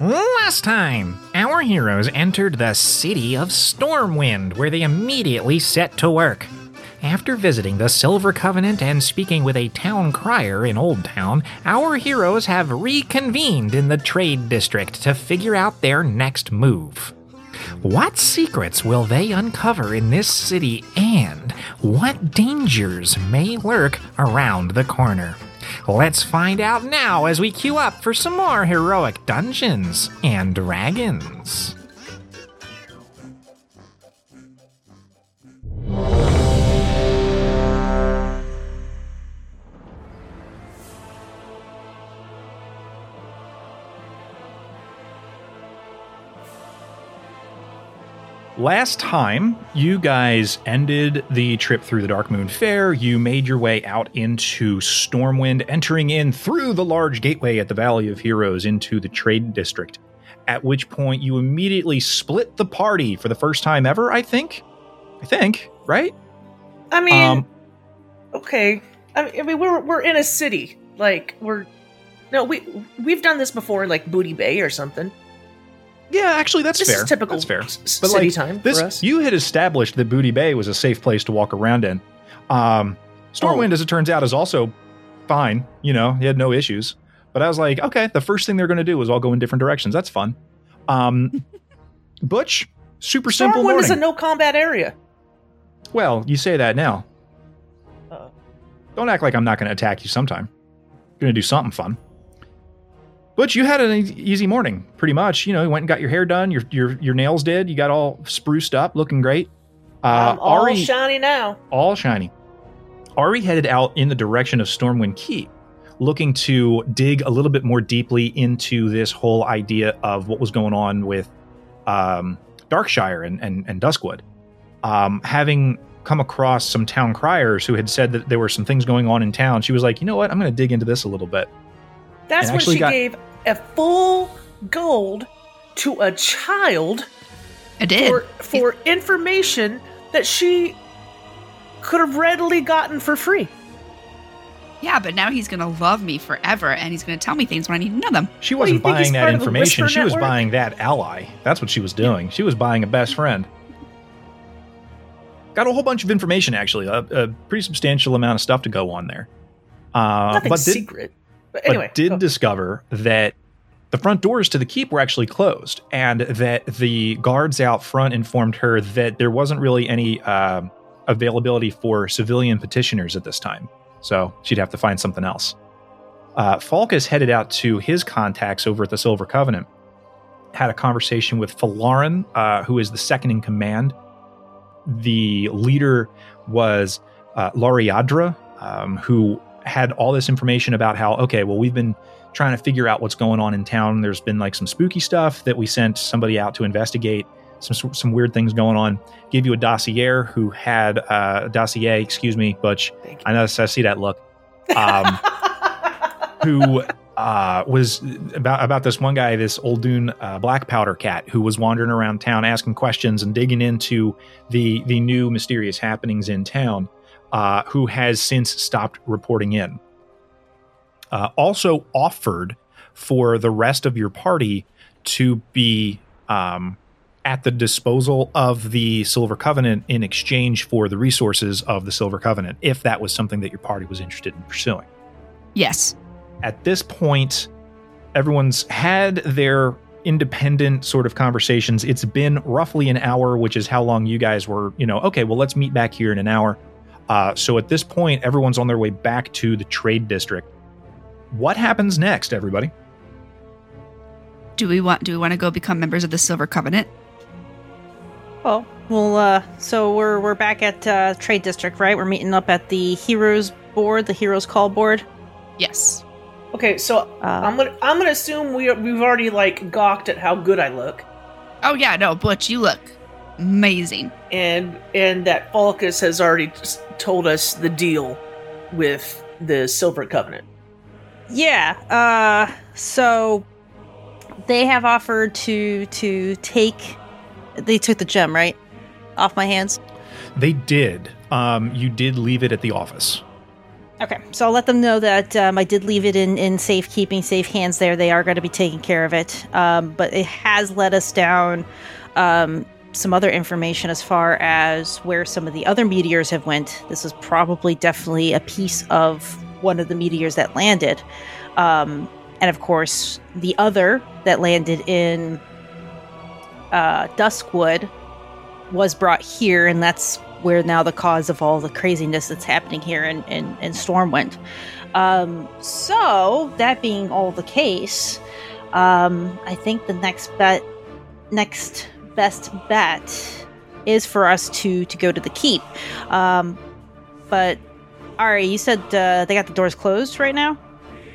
Last time, our heroes entered the city of Stormwind, where they immediately set to work. After visiting the Silver Covenant and speaking with a town crier in Old Town, our heroes have reconvened in the Trade District to figure out their next move. What secrets will they uncover in this city, and what dangers may lurk around the corner? Let's find out now as we queue up for some more heroic Dungeons and Dragons. Last time, you guys ended the trip through the Darkmoon Faire. You made your way out into Stormwind, entering in through the large gateway at the Valley of Heroes into the Trade District. At which point, you immediately split the party for the first time ever, I think. I think, right? I mean, Um, okay. I mean, we're we're in a city. Like we're no, we we've done this before, like Booty Bay or something. Yeah, actually, that's This is fair. typical That's fair. s- But city like time this, for us. you had established that Booty Bay was a safe place to walk around in. Um, Stormwind, Oh. as it turns out, is also fine. You know, he had no issues. But I was like, okay, the first thing they're going to do is all go in different directions. That's fun. Um, Butch, super simple Stormwind is a no combat area. well, you say that now. Uh, Don't act like I'm not going to attack you sometime. Going to do something fun. But you had an easy morning, pretty much. You know, you went and got your hair done, your your your nails did. You got all spruced up, looking great. Uh, I'm all Ari, shiny now. all shiny. Ari headed out in the direction of Stormwind Keep, looking to dig a little bit more deeply into this whole idea of what was going on with um, Darkshire and, and, and Duskwood. Um, having come across some town criers who had said that there were some things going on in town, she was like, you know what? I'm going to dig into this a little bit. That's And when she got- gave a full gold to a child I did. for for information that she could have readily gotten for free. yeah, but now he's gonna love me forever, and he's gonna tell me things when I need to know them. She wasn't think he's buying that part of the information. Whisper She was buying that ally. That's what she was doing. She was buying a best friend. Got a whole bunch of information, actually. A, a pretty substantial amount of stuff to go on there. Uh, Nothing but did, secret. But anyway, but did discover that the front doors to the keep were actually closed, and that the guards out front informed her that there wasn't really any uh, availability for civilian petitioners at this time. So she'd have to find something else. Uh, Falkus headed out to his contacts over at the Silver Covenant, had a conversation with Falarin, uh, who is the second in command. The leader was uh, Lauriadra, um, who had all this information about how, okay, well, we've been trying to figure out what's going on in town. There's been like some spooky stuff that we sent somebody out to investigate. Some some weird things going on. Gave you a dossier who had uh, a dossier. Excuse me, Butch. I know I see that look. Um, who uh, was about about this one guy, this old Dune uh, black powder cat, who was wandering around town asking questions and digging into the the new mysterious happenings in town. Uh, who has since stopped reporting in. Uh, also offered for the rest of your party to be um, at the disposal of the Silver Covenant in exchange for the resources of the Silver Covenant, if that was something that your party was interested in pursuing Yes. at this point, everyone's had their independent sort of conversations. It's been roughly an hour, which is how long you guys were, you know, okay, well, let's meet back here in an hour. Uh, so at this point, everyone's on their way back to the trade district. What happens next, everybody? Do we want? Do we want to go become members of the Silver Covenant? Well, well, uh, so we're we're back at uh, Trade District, right? We're meeting up at the Heroes Board, the Heroes Call Board. Yes. okay, so Uh, I'm gonna I'm gonna assume we we've already like gawked at how good I look. Oh yeah, no, Butch, you look amazing. and and that Falcus has already s- told us the deal with the Silver Covenant. Yeah. Uh so they have offered to to take they took the gem, right? Off my hands. They did. Um, you did leave it at the office. Okay. So I'll let them know that um, I did leave it in in safekeeping, safe hands there. They are going to be taking care of it. Um, but it has led us down um some other information as far as where some of the other meteors have went. This is probably definitely a piece of one of the meteors that landed. Um, and of course, the other that landed in uh, Duskwood was brought here, and that's where now the cause of all the craziness that's happening here in, in, in Stormwind. Um, so, that being all the case, um, I think the next bet, next best bet is for us to to go to the keep. Um, but Ari, you said uh, they got the doors closed right now.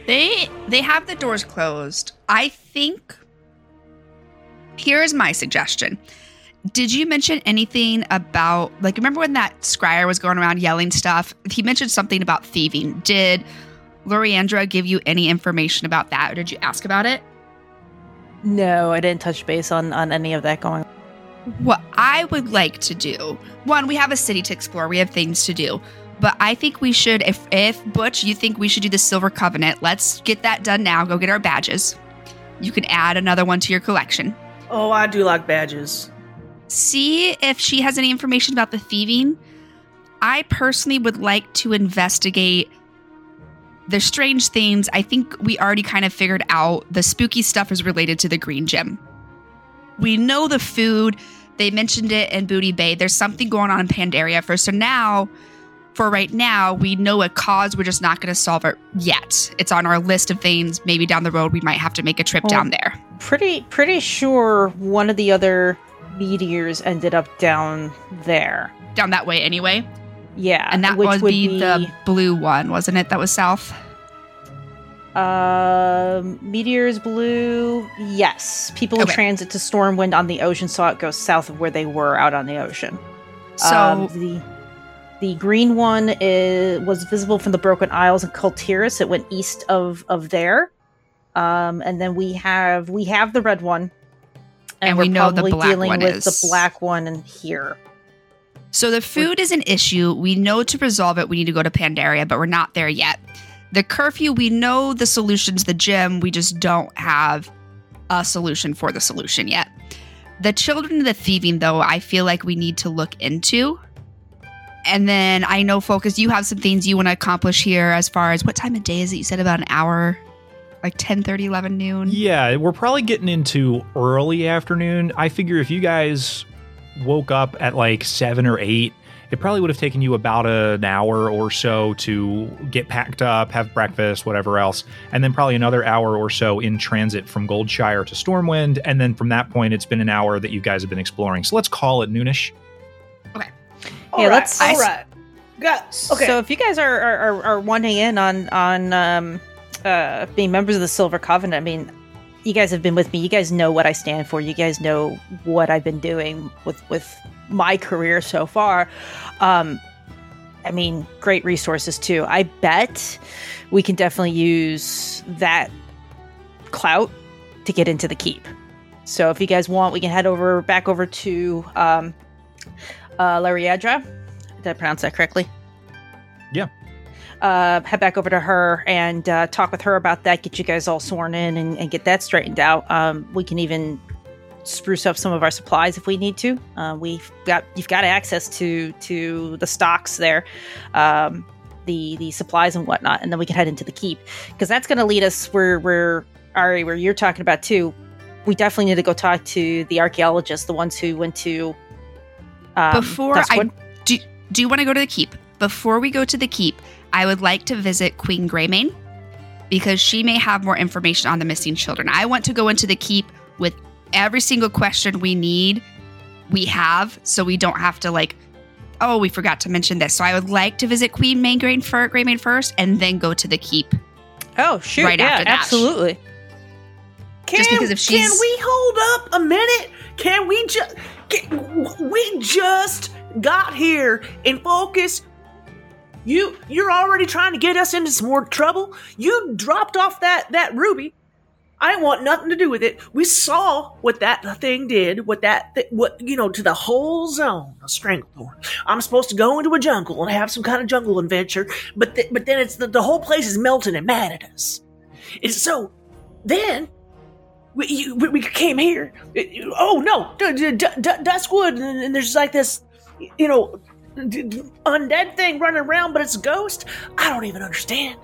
They they have the doors closed. I think here's my suggestion. Did you mention anything about like remember when that scryer was going around yelling stuff? He mentioned something about thieving. Did Loriandra give you any information about that or did you ask about it? No, I didn't touch base on on any of that going. What I would like to do, one, we have a city to explore, we have things to do. But I think we should, if if Butch, you think we should do the Silver Covenant, let's get that done now. Go get our badges. You can add another one to your collection. Oh, I do like badges. See if she has any information about the thieving. I personally would like to investigate the strange things. I think we already kind of figured out the spooky stuff is related to the green gem. We know the food. They mentioned it in Booty Bay. There's something going on in Pandaria first. So now, for right now, we know a cause. We're just not going to solve it yet. It's on our list of things. Maybe down the road, we might have to make a trip Well, down there. Pretty pretty sure one of the other meteors ended up down there. Down that way, anyway. Yeah, And that would be, the blue one, wasn't it? That was south. Um, Meteors Blue. Yes, people Okay. in transit to Stormwind on the ocean saw it go south of where they were out on the ocean. So Um, the the green one is, was visible from the Broken Isles and Kul Tiras. It went east of of there. Um, and then we have we have the red one, And we're we know the probably black dealing one with is- the black one in here. So the food is an issue. We know to resolve it, we need to go to Pandaria, but we're not there yet. The curfew, we know the solution's the gym. We just don't have a solution for the solution yet. The children of the thieving, though, I feel like we need to look into. And then I know, Focus, you have some things you want to accomplish here as far as what time of day is it? You said about an hour, like 10 30, 11 noon. Yeah, we're probably getting into early afternoon. I figure if you guys woke up at like seven or eight, it probably would have taken you about an hour or so to get packed up, have breakfast, whatever else, and then probably another hour or so in transit from Goldshire to Stormwind. And then from that point, it's been an hour that you guys have been exploring. So let's call it noonish. All Yeah, right, let's- all right. Got okay. So if you guys are are, are, are wanting in on on um, uh, being members of the Silver Covenant, I mean, you guys have been with me. You guys know what I stand for. You guys know what I've been doing with with my career so far. Um, I mean, great resources too. I bet we can definitely use that clout to get into the keep. So if you guys want, we can head over back over to um, uh, Lariadra. Did I pronounce that correctly? Yeah. Uh, head back over to her and uh, talk with her about that. Get you guys all sworn in and, and get that straightened out. Um, we can even spruce up some of our supplies if we need to. Uh, we've got you've got access to to the stocks there, um, the the supplies and whatnot, and then we can head into the keep because that's going to lead us where where Ari, where you're talking about too. We definitely need to go talk to the archaeologists, the ones who went to. Um, Before I do, do you want to go to the keep? Before we go to the keep, I would like to visit Queen Greymane because she may have more information on the missing children. I want to go into the keep with every single question we need, we have, so we don't have to like, oh, we forgot to mention this. So I would like to visit Queen Maygrain fir- Greymane first, and then go to the keep. oh shoot, right yeah, after that. absolutely. Can, Just because if can we hold up a minute? Can we just we just got here and focus? You you're already trying to get us into some more trouble. You dropped off that that ruby. I want nothing to do with it. We saw what that thing did. What that th- what you know to the whole zone of Stranglethorn. I'm supposed to go into a jungle and have some kind of jungle adventure, but th- but then it's the, the whole place is melting and mad at us. And so then we, you, we, came here. It- oh no, D- D- D- Duskwood, and, and there's like this, you know, undead thing running around, but it's a ghost. I don't even understand.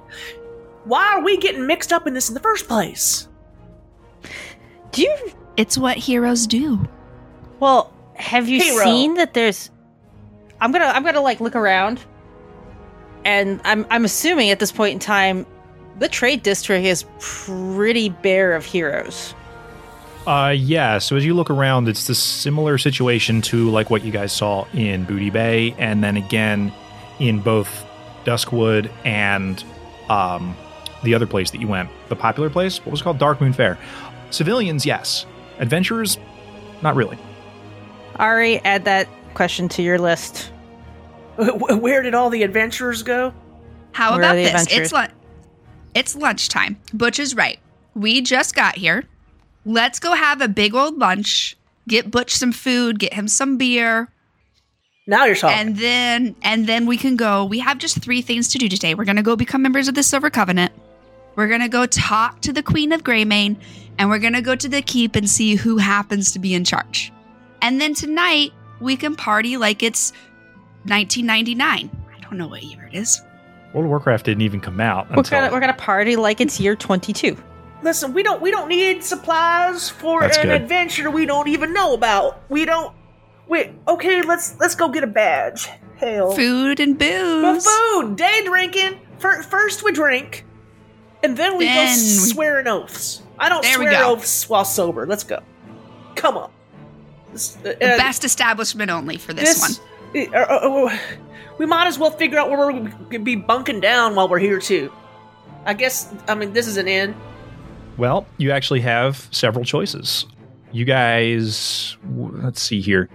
Why are we getting mixed up in this in the first place? Do you It's what heroes do. well have you Hero. seen that there's I'm gonna I'm gonna like look around and I'm I'm assuming at this point in time the trade district is pretty bare of heroes. Uh, yeah. So as you look around, it's the similar situation to like what you guys saw in Booty Bay, and then again in both Duskwood and um, the other place that you went, the popular place. What was it called? Darkmoon Faire. Civilians, yes. Adventurers, not really. Ari, add that question to your list. Where did all the adventurers go? How Where about this? It's lun- it's lunchtime. Butch is right. We just got here. Let's go have a big old lunch. Get Butch some food. Get him some beer, Now you're talking. and then and then we can go. We have just three things to do today. We're gonna go become members of the Silver Covenant. We're gonna go talk to the Queen of Greymane, and we're gonna go to the keep and see who happens to be in charge. And then tonight we can party like it's 1999. I don't know what year it is. World of Warcraft didn't even come out We're until gonna we're gonna party like it's year 22. Listen, we don't we don't need supplies for That's an good. adventure we don't even know about. We don't. Wait. Okay, let's let's go get a badge. Hell. Food and booze. But food, day drinking. Fir- First we drink, and then we Then go we- swearing oaths. I don't There we swear go. oaths while sober. Let's go. Come on. Uh, The uh, best establishment only for this, one. uh, uh, uh, we might as well figure out where we're going to be bunking down while we're here too. I guess. I mean, this is an inn. Well, you actually have several choices. You guys, let's see here.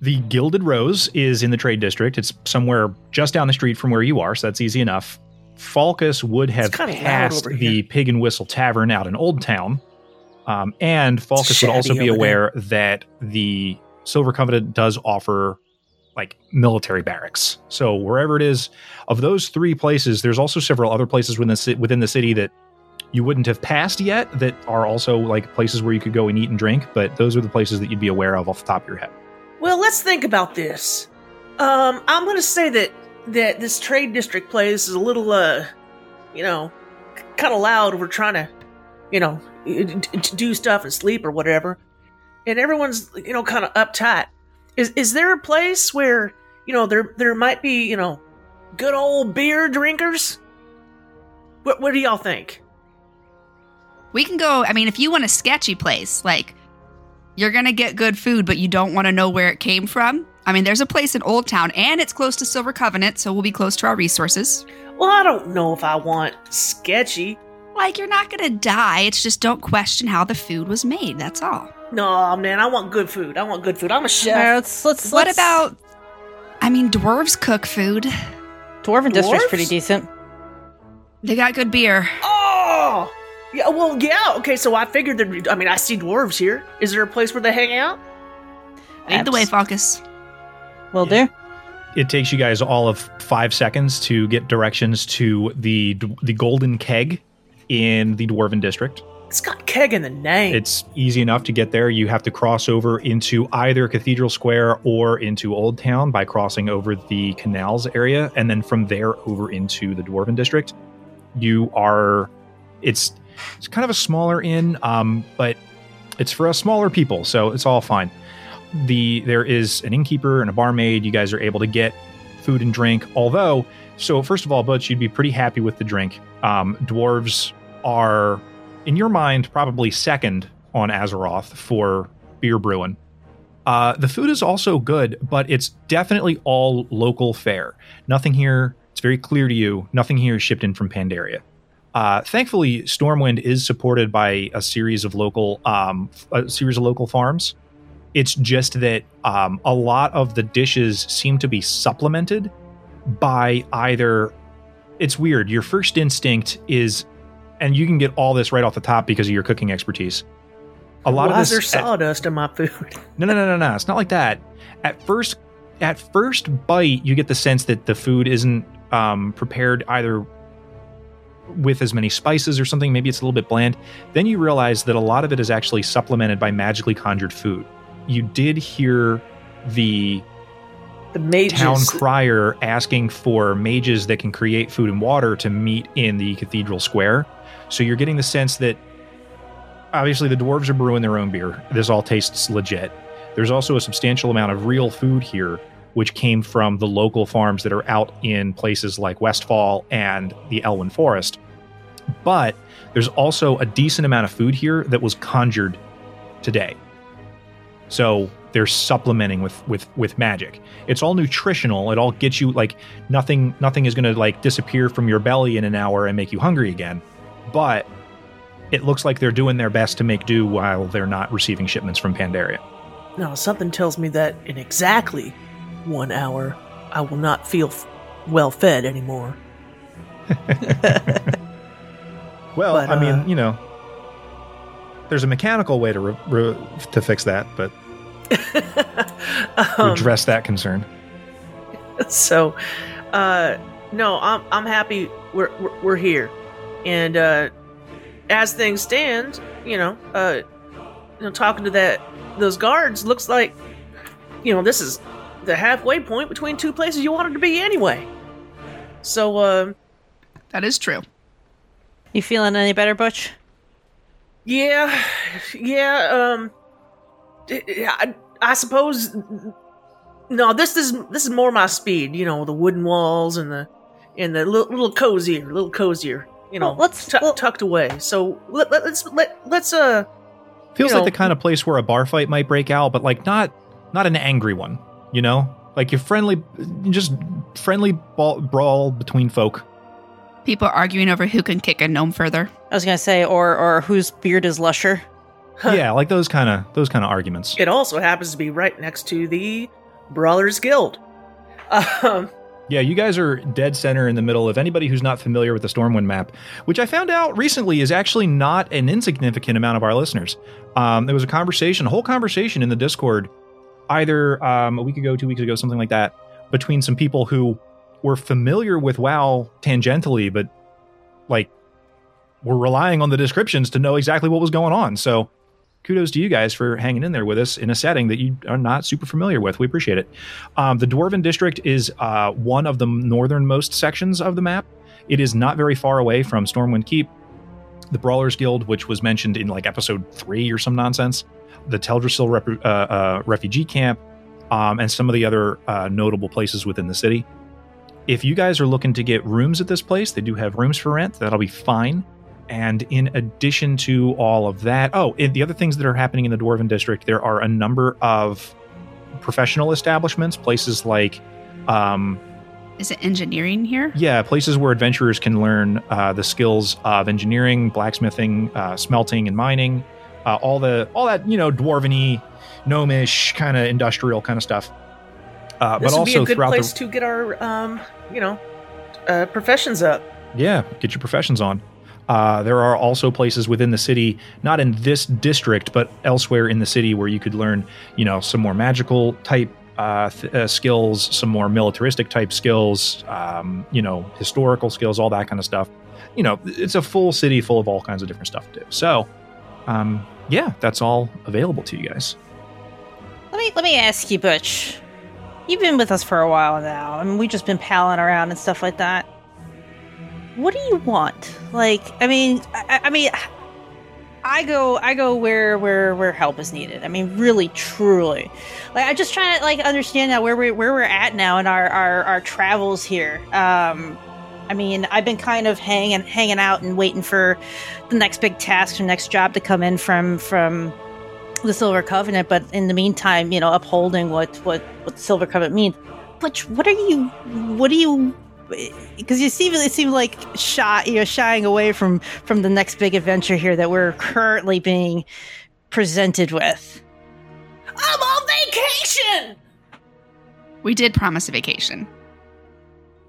The Gilded Rose is in the trade district. It's somewhere just down the street from where you are, so that's easy enough. Falcus would have passed the. Pig and Whistle Tavern out in Old Town. Um, and Falcus would also be aware that the Silver Covenant does offer like military barracks. So wherever it is, of those three places, there's also several other places within the, within the city that you wouldn't have passed yet that are also like places where you could go and eat and drink, but those are the places that you'd be aware of off the top of your head. Well, let's think about this. Um, I'm going to say that that this trade district place is a little, uh, you know, kind of loud. We're trying to, you know, d- d- do stuff and sleep or whatever, and everyone's, you know, kind of uptight. Is is there a place where you know there there might be you know good old beer drinkers? What what do y'all think? We can go. I mean, if you want a sketchy place, like you're gonna get good food, but you don't want to know where it came from. I mean, there's a place in Old Town, and it's close to Silver Covenant, so we'll be close to our resources. Well, I don't know if I want sketchy. Like you're not gonna die. It's just don't question how the food was made. That's all. No, man, I want good food. I want good food. I'm a chef. All right, let's let's What let's- about? I mean, dwarves cook food. Dwarven district's pretty decent. They got good beer. Oh, yeah. Well, yeah. Okay, so I figured that. I mean, I see dwarves here. Is there a place where they hang out? Lead the way, Abs- Focus. Will do. It takes you guys all of five seconds to get directions to the the Golden Keg in the Dwarven District. It's got keg in the name. It's easy enough to get there. You have to cross over into either Cathedral Square or into Old Town by crossing over the canals area, and then from there over into the Dwarven District. You are, it's it's kind of a smaller inn, um, but it's for us smaller people, so it's all fine. The there is an innkeeper and a barmaid. You guys are able to get food and drink. Although, so first of all, Butch, you'd be pretty happy with the drink. Um, dwarves are in your mind, probably second on Azeroth for beer brewing. Uh, the food is also good, but it's definitely all local fare. Nothing here, it's very clear to you, nothing here is shipped in from Pandaria. Uh, thankfully, Stormwind is supported by a series of local, um, a series of local farms. It's just that um, a lot of the dishes seem to be supplemented by either. It's weird. Your first instinct is, and you can get all this right off the top because of your cooking expertise. A lot Why of is there this. sawdust in my food? No, no, no, no, no. It's not like that. At first, at first bite, you get the sense that the food isn't um, prepared either with as many spices or something. Maybe it's a little bit bland. Then you realize that a lot of it is actually supplemented by magically conjured food. You did hear the The mages. town crier asking for mages that can create food and water to meet in the cathedral square. So you're getting the sense that obviously the dwarves are brewing their own beer. This all tastes legit. There's also a substantial amount of real food here, which came from the local farms that are out in places like Westfall and the Elwynn Forest. But there's also a decent amount of food here that was conjured today. So they're supplementing with with with magic. It's all nutritional. It all gets you like nothing nothing is going to like disappear from your belly in an hour and make you hungry again. But it looks like they're doing their best to make do while they're not receiving shipments from Pandaria. No, something tells me that in exactly one hour, I will not feel f- well fed anymore. Well, But, I uh, mean, you know, there's a mechanical way to re- re- to fix that, but Um, address that concern. so, uh, no, I'm I'm happy we're we're, we're here, and uh, as things stand, you know, uh, you know, talking to that those guards looks like, you know, this is the halfway point between two places you wanted to be anyway. So, uh, That is true. You feeling any better, Butch? yeah, yeah, um, I, I suppose. No, this is this is more my speed. You know, the wooden walls and the and the little, little cozier, little cozier. You know, Well, let's- tu- well- tucked away. So let, let, let's let let's uh Feels you like the kind of place where a bar fight might break out, but like not not an angry one. You know, like your friendly, just friendly ball, brawl between folk. People arguing over who can kick a gnome further. I was gonna say, or or whose beard is lusher. yeah, like those kind of those kind of arguments. It also happens to be right next to the Brawlers Guild. Um, Yeah, you guys are dead center in the middle of anybody who's not familiar with the Stormwind map, which I found out recently is actually not an insignificant amount of our listeners. Um, there was a conversation, a whole conversation in the Discord, either um, a week ago, two weeks ago, something like that, between some people who were familiar with WoW tangentially, but like were relying on the descriptions to know exactly what was going on. So kudos to you guys for hanging in there with us in a setting that you are not super familiar with. We appreciate it. Um, the Dwarven District is uh, one of the northernmost sections of the map. It is not very far away from Stormwind Keep, the Brawlers Guild, which was mentioned in like episode three or some nonsense, the Teldrassil rep- uh, uh, refugee camp, um, and some of the other uh, notable places within the city. If you guys are looking to get rooms at this place, they do have rooms for rent. That'll be fine. And in addition to all of that, oh, the other things that are happening in the Dwarven District, there are a number of professional establishments, places like, um, Is it engineering here? yeah, places where adventurers can learn uh, the skills of engineering, blacksmithing, uh, smelting, and mining. Uh, all the all that you know, dwarven-y, gnomish kind of industrial kind of stuff. Uh, this but would be a good throughout place the to get our um, you know, uh, professions up. Yeah, get your professions on. Uh, there are also places within the city, not in this district, but elsewhere in the city, where you could learn, you know, some more magical type uh, th- uh, skills, some more militaristic type skills, um, you know, historical skills, all that kind of stuff. You know, it's a full city full of all kinds of different stuff to do. So, um, yeah, that's all available to you guys. Let me let me ask you, Butch. You've been with us for a while now. I mean, we've just been palling around and stuff like that. What do you want? Like, I mean, I, I mean, I go, I go where where where help is needed. I mean, really, truly. Like, I'm just trying to like understand now where we where we're at now in our our, our travels here. Um, I mean, I've been kind of hanging hanging out and waiting for the next big task or next job to come in from from the Silver Covenant, but in the meantime, you know, upholding what what what Silver Covenant means. But what are you? What do you? Because you seem it seem like shy, you know, shying away from from the next big adventure here that we're currently being presented with. I'm on vacation. We did promise a vacation.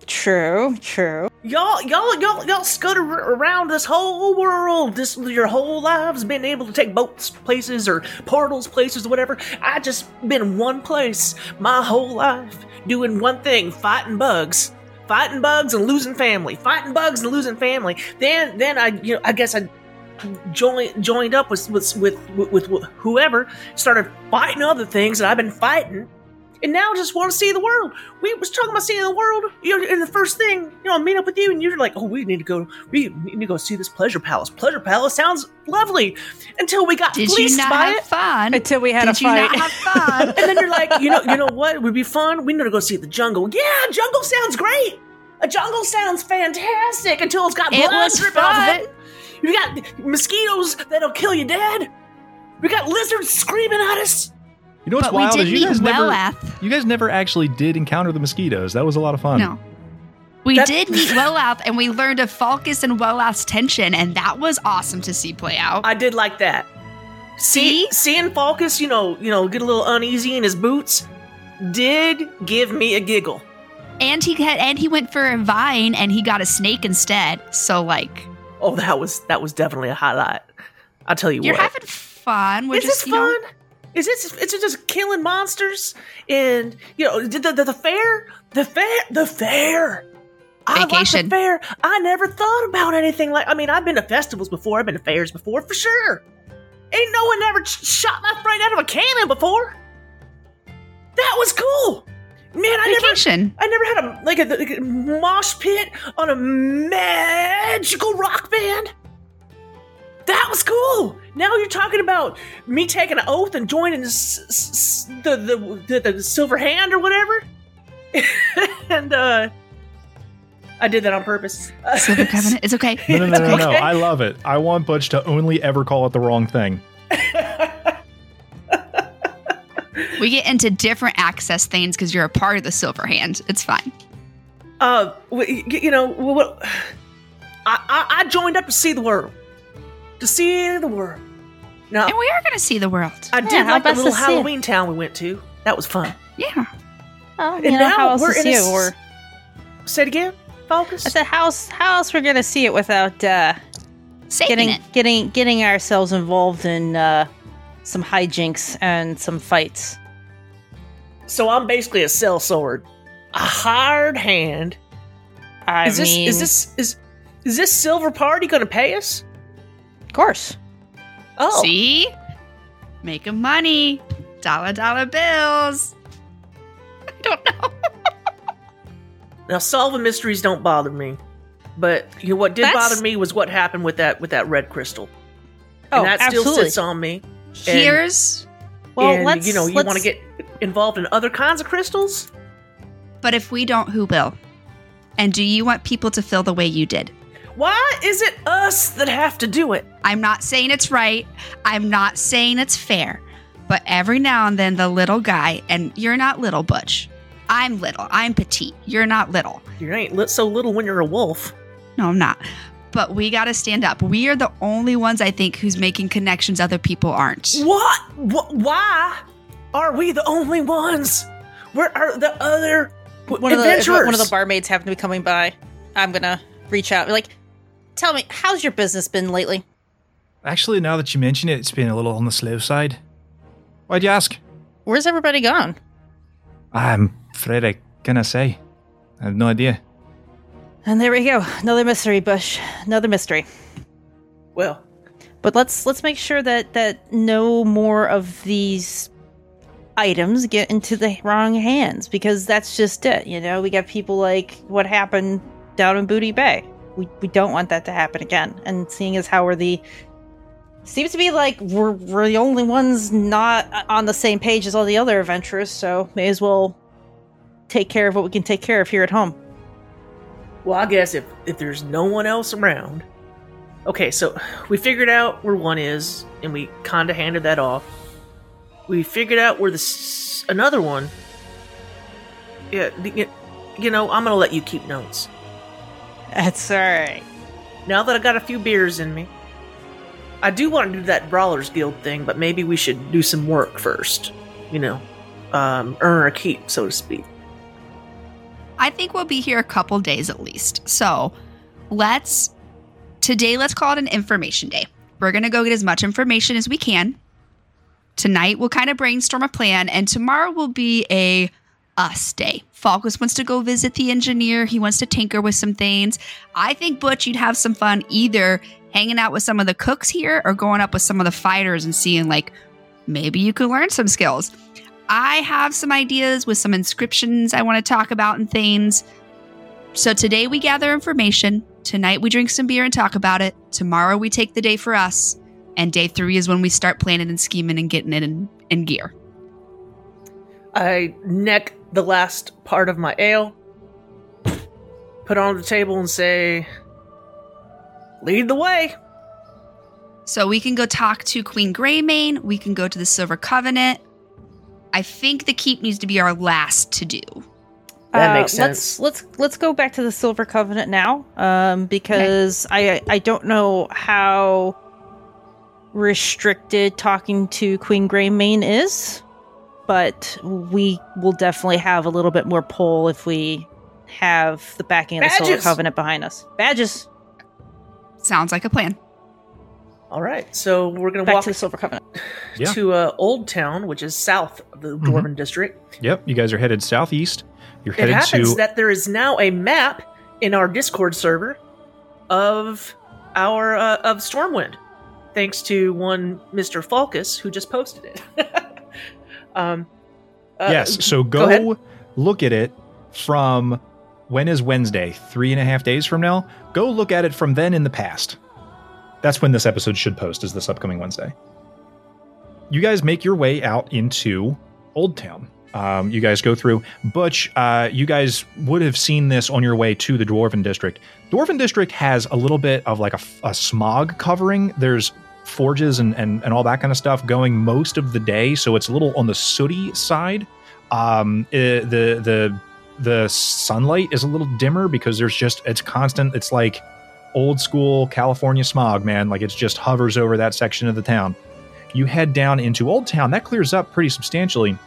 True, true. Y'all, y'all, y'all, y'all scutter around this whole world, this your whole lives, been able to take boats places or portals places or whatever. I just been one place my whole life, doing one thing: fighting bugs, fighting bugs and losing family, fighting bugs and losing family. Then, then I, you know, I guess I joined joined up with with with, with, whoever, started fighting other things that I've been fighting and now just want to see the world. We was talking about seeing the world, you know, and the first thing, you know, I meet up with you, and you're like, oh, we need to go, we need to go see this pleasure palace. Pleasure palace sounds lovely. Until we got Did you fleeced not by have it, fun? Until we had Did a you fight. not have fun? and then you're like, you know, you know what It would be fun? We need to go see the jungle. Yeah, jungle sounds great. A jungle sounds fantastic until it's got It blood was dripping off of it. You got mosquitoes that'll kill you dead. We got lizards screaming at us. You know what's but we wild did is you meet guys never Wellath. you guys never actually did encounter the mosquitoes. That was a lot of fun. No. We That- did meet Wellath, and we learned of Falcus and Wellath's tension, and that was awesome to see play out. I did like that. See, See? seeing Falcus, you know, you know, get a little uneasy in his boots, did give me a giggle. and he had, and he went for a vine, and he got a snake instead. So like, Oh, that was that was definitely a highlight. I'll tell you what. you're what. having fun. We're is just this you know, fun? Is it? it? Is it just killing monsters? And you know, the the, the fair, the fair, the fair. I like the fair. I never thought about anything like. I mean, I've been to festivals before. I've been to fairs before, for sure. Ain't no one ever shot my friend out of a cannon before. That was cool, man. I never. vacation. I never had a like a, like a mosh pit on a magical rock band. That was cool. Now you're talking about me taking an oath and joining s- s- s- the, the the the Silver Hand or whatever. and uh I did that on purpose. Silver Covenant. It's okay. No, no, no, no, no. I love it. I want Butch to only ever call it the wrong thing. We get into different access things because you're a part of the Silver Hand. It's fine. uh, you know, what? I, I I joined up to see the world, to see the world. Now And we are going to see the world. I Yeah, did how like the little to see it? Halloween town we went to. That was fun. yeah. Oh, you And know now how else we're in see a it? s- We're, Say it again, Focus. I said, how else, how else we're gonna see it without uh, getting it. getting getting ourselves involved in uh, some hijinks and some fights? So I'm basically a sellsword, a hired hand. I Is this mean, is this is is this silver party going to pay us? Of course. Oh, See? Making money. Dollar dollar bills. I don't know. now solving mysteries don't bother me, but you know what did That's- bother me was what happened with that with that red crystal, Oh, and that still sits on me. Here's well, and let's you know you want to get involved in other kinds of crystals. but if we don't, who will? And do you want people to feel the way you did? Why is it us that have to do it? I'm not saying it's right. I'm not saying it's fair. But every now and then, the little guy, and you're not little, Butch. I'm little. I'm petite. You're not little. You ain't lit so little when you're a wolf. No, I'm not. But we got to stand up. We are the only ones, I think, who's making connections other people aren't. What? Wh- why are we the only ones? Where are the other w- one of the adventurers? one of the barmaids happen to be coming by. I'm gonna reach out. Like, tell me, how's your business been lately? Actually, now that you mention it, it's been a little on the slow side. Why'd you ask? Where's everybody gone? I'm afraid I cannot say. I have no idea. And there we go. Another mystery, Bush. Another mystery. well, But let's let's make sure that that no more of these items get into the wrong hands because that's just it. You know, we got people like what happened down in Booty Bay. We we don't want that to happen again. And seeing as how we're the seems to be like we're we're the only ones not on the same page as all the other adventurers, so may as well take care of what we can take care of here at home. well, I guess if if there's no one else around, okay. So we figured out where one is, and we kind of handed that off. We figured out where the another one. Yeah, you know, I'm gonna let you keep notes. That's all right. Now that I got a few beers in me, I do want to do that Brawlers Guild thing, but maybe we should do some work first. You know, um, earn our keep, so to speak. I think we'll be here a couple days at least. So let's today let's call it an information day. We're gonna go get as much information as we can. Tonight we'll kind of brainstorm a plan, and tomorrow will be a us day. Falkus wants to go visit the engineer. He wants to tinker with some things. I think Butch, you'd have some fun either hanging out with some of the cooks here or going up with some of the fighters and seeing like maybe you could learn some skills. I have some ideas with some inscriptions I want to talk about and things. So today we gather information. Tonight we drink some beer and talk about it. Tomorrow we take the day for us. And day three is when we start planning and scheming and getting it in, in gear. I neck the last part of my ale, put on the table, and say, "Lead the way." So we can go talk to Queen Greymane. We can go to the Silver Covenant. I think the keep needs to be our last to do. That Uh, makes sense. Let's let's let's go back to the Silver Covenant now, um, because I I don't know how restricted talking to Queen Greymane is, but we will definitely have a little bit more pull if we have the backing of the Silver Covenant behind us. Badges, Sounds like a plan. All right, so we're gonna walk to the Silver Covenant. Yeah. to uh, Old Town, which is south of the Dwarven district. Yep, you guys are headed southeast. You're It happens to that there is now a map in our Discord server of our uh, of Stormwind, thanks to one Mister Falkus who just posted it. um, uh, yes. So go go, look at it from when is Wednesday? Three and a half days from now. Go look at it from then in the past. That's when this episode should post. Is this upcoming Wednesday? You guys make your way out into Old Town. Um, you guys go through Butch. Uh, you guys would have seen this on your way to the Dwarven District. Dwarven District has a little bit of like a smog covering. There's forges and, and and all that kind of stuff going most of the day, so it's a little on the sooty side. Um, eh, the the the sunlight is a little dimmer because there's just it's constant. It's like old school California smog, man. Like it's just hovers over that section of the town. You head down into Old Town. That clears up pretty substantially.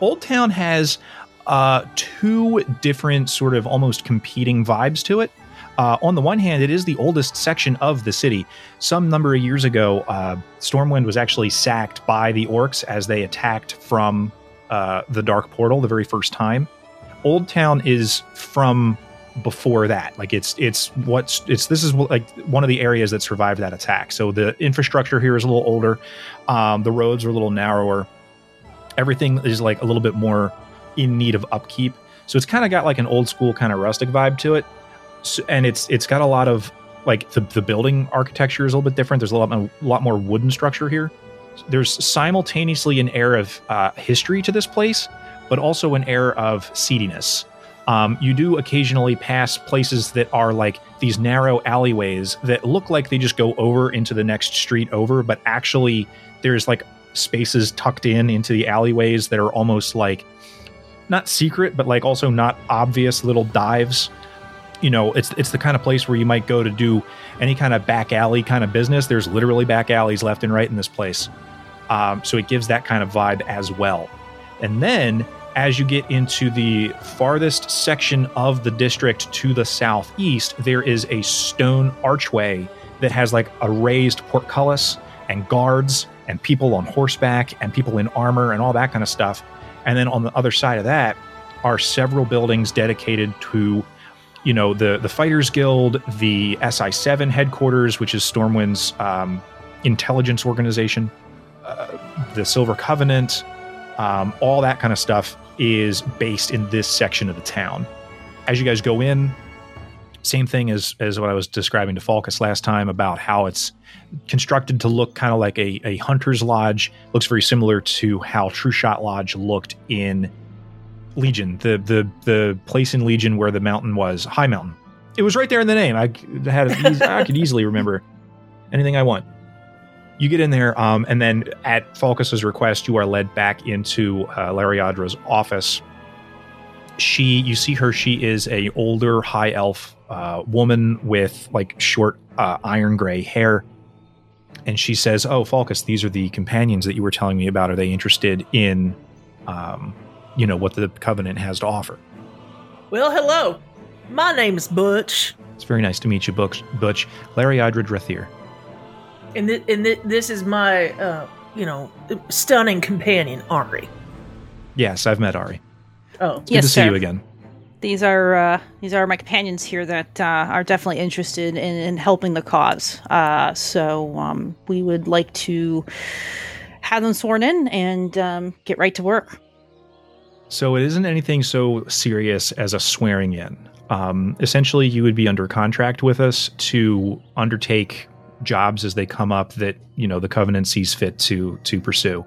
Old Town has uh, two different sort of almost competing vibes to it. Uh, on the one hand, it is the oldest section of the city. Some number of years ago, uh, Stormwind was actually sacked by the orcs as they attacked from uh, the Dark Portal the very first time. Old Town is from before that. Like it's it's what's it's this is like one of the areas that survived that attack. So the infrastructure here is a little older. Um, the roads are a little narrower. Everything is like a little bit more in need of upkeep. So it's kind of got like an old school kind of rustic vibe to it. And it's it's got a lot of like the, the building architecture is a little bit different. There's a lot, a lot more wooden structure here. There's simultaneously an air of uh, history to this place, but also an air of seediness. Um, you do occasionally pass places that are like these narrow alleyways that look like they just go over into the next street over, but actually there's like spaces tucked in into the alleyways that are almost like not secret, but like also not obvious little dives. You know, it's it's the kind of place where you might go to do any kind of back alley kind of business. There's literally back alleys left and right in this place, um, so it gives that kind of vibe as well. And then as you get into the farthest section of the district to the southeast, there is a stone archway that has like a raised portcullis and guards and people on horseback and people in armor and all that kind of stuff. And then on the other side of that are several buildings dedicated to, you know, the the Fighters Guild, the SI7 headquarters, which is Stormwind's um, intelligence organization, uh, the Silver Covenant, um, all that kind of stuff is based in this section of the town. As you guys go in, same thing as as what I was describing to Falcus last time about how it's constructed to look kind of like a, a hunter's lodge. Looks very similar to how Trueshot Lodge looked in Legion, the the the place in Legion where the mountain was, Highmountain. It was right there in the name. I had I could easily remember anything I want. You get in there, um, and then at Falcus's request, you are led back into uh, Lariadra's office. She, you see her. She is a older high elf uh, woman with like short uh, iron gray hair, and she says, "Oh, Falcus, these are the companions that you were telling me about. Are they interested in, um, you know, what the Covenant has to offer?" Well, hello. My name is Butch, It's very nice to meet you, Butch. Butch. Larry Idred Rathier. and th- and th- this is my uh, you know, stunning companion, Ari. Yes, I've met Ari. Oh, Good Yes, to see sir. you again. These are uh, these are my companions here that uh, are definitely interested in, in helping the cause. Uh, so um, we would like to have them sworn in and um, get right to work. So it isn't anything so serious as a swearing in. Um, essentially, you would be under contract with us to undertake jobs as they come up that you know the covenant sees fit to to pursue.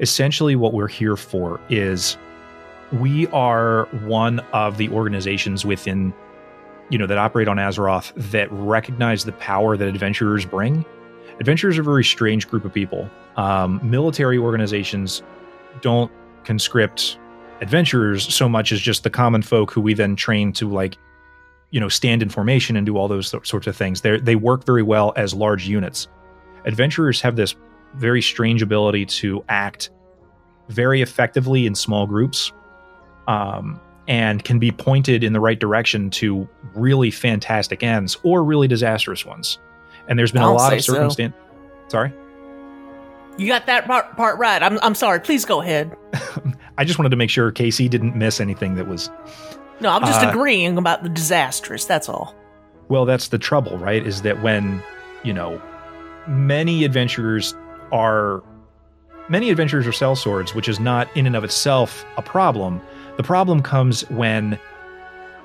Essentially, what we're here for is we are one of the organizations within you know that operate on Azeroth that recognize the power that adventurers bring. Adventurers are a very strange group of people. Um, military organizations don't conscript adventurers so much as just the common folk who we then train to like you know stand in formation and do all those sorts of things. They they work very well as large units. Adventurers have this very strange ability to act very effectively in small groups um, and can be pointed in the right direction to really fantastic ends or really disastrous ones. And there's been a lot of so. circumstance sorry you got that part, part right. I'm I'm sorry. Please go ahead. i just wanted to make sure casey didn't miss anything that was No, I'm just Uh, agreeing about the disastrous. That's all. Well, that's the trouble, right? Is that when, you know, many adventurers are many adventurers are sellswords, which is not in and of itself a problem. The problem comes when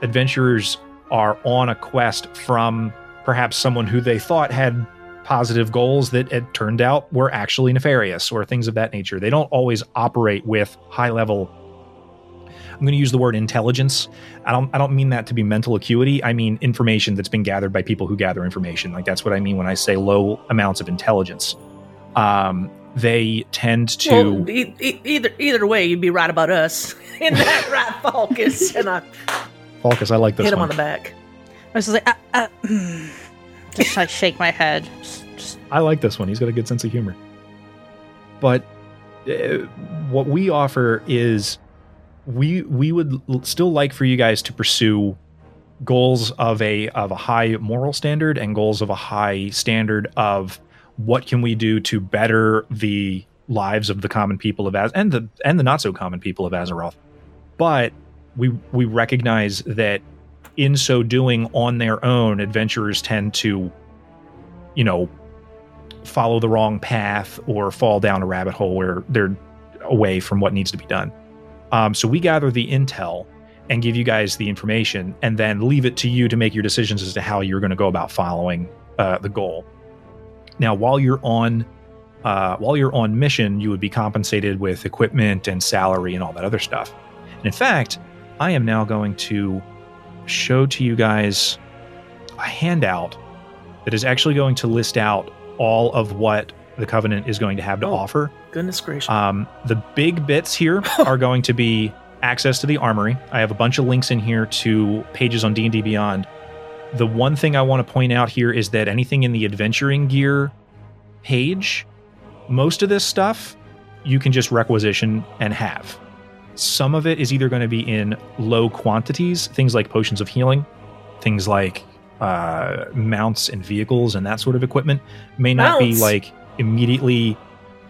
adventurers are on a quest from perhaps someone who they thought had positive goals that it turned out were actually nefarious or things of that nature. They don't always operate with high level I'm going to use the word intelligence. I don't I don't mean that to be mental acuity. I mean information that's been gathered by people who gather information. Like that's what I mean when I say low amounts of intelligence. Um, they tend to Well, e- e- either either way, you'd be right about us in that right focus, and I focus. I like this hit him one. on the back. I was just like, uh, uh, just like shake my head. I like this one. He's got a good sense of humor. But uh, what we offer is we we would l- still like for you guys to pursue goals of a of a high moral standard and goals of a high standard of what can we do to better the lives of the common people of Az and the and the not so common people of Azeroth. But we we recognize that in so doing on their own adventurers tend to you know follow the wrong path or fall down a rabbit hole where they're away from what needs to be done. Um, so we gather the intel and give you guys the information, and then leave it to you to make your decisions as to how you're going to go about following uh, the goal. Now, while you're on uh, while you're on mission, you would be compensated with equipment and salary and all that other stuff. And in fact, I am now going to show to you guys a handout that is actually going to list out all of what the covenant is going to have to Oh. offer. Goodness gracious! Um, the big bits here are going to be access to the armory. I have a bunch of links in here to pages on D&D Beyond. The one thing I want to point out here is that anything in the adventuring gear page, most of this stuff you can just requisition and have. Some of it is either going to be in low quantities, things like potions of healing, things like uh, mounts and vehicles and that sort of equipment may not be like immediately.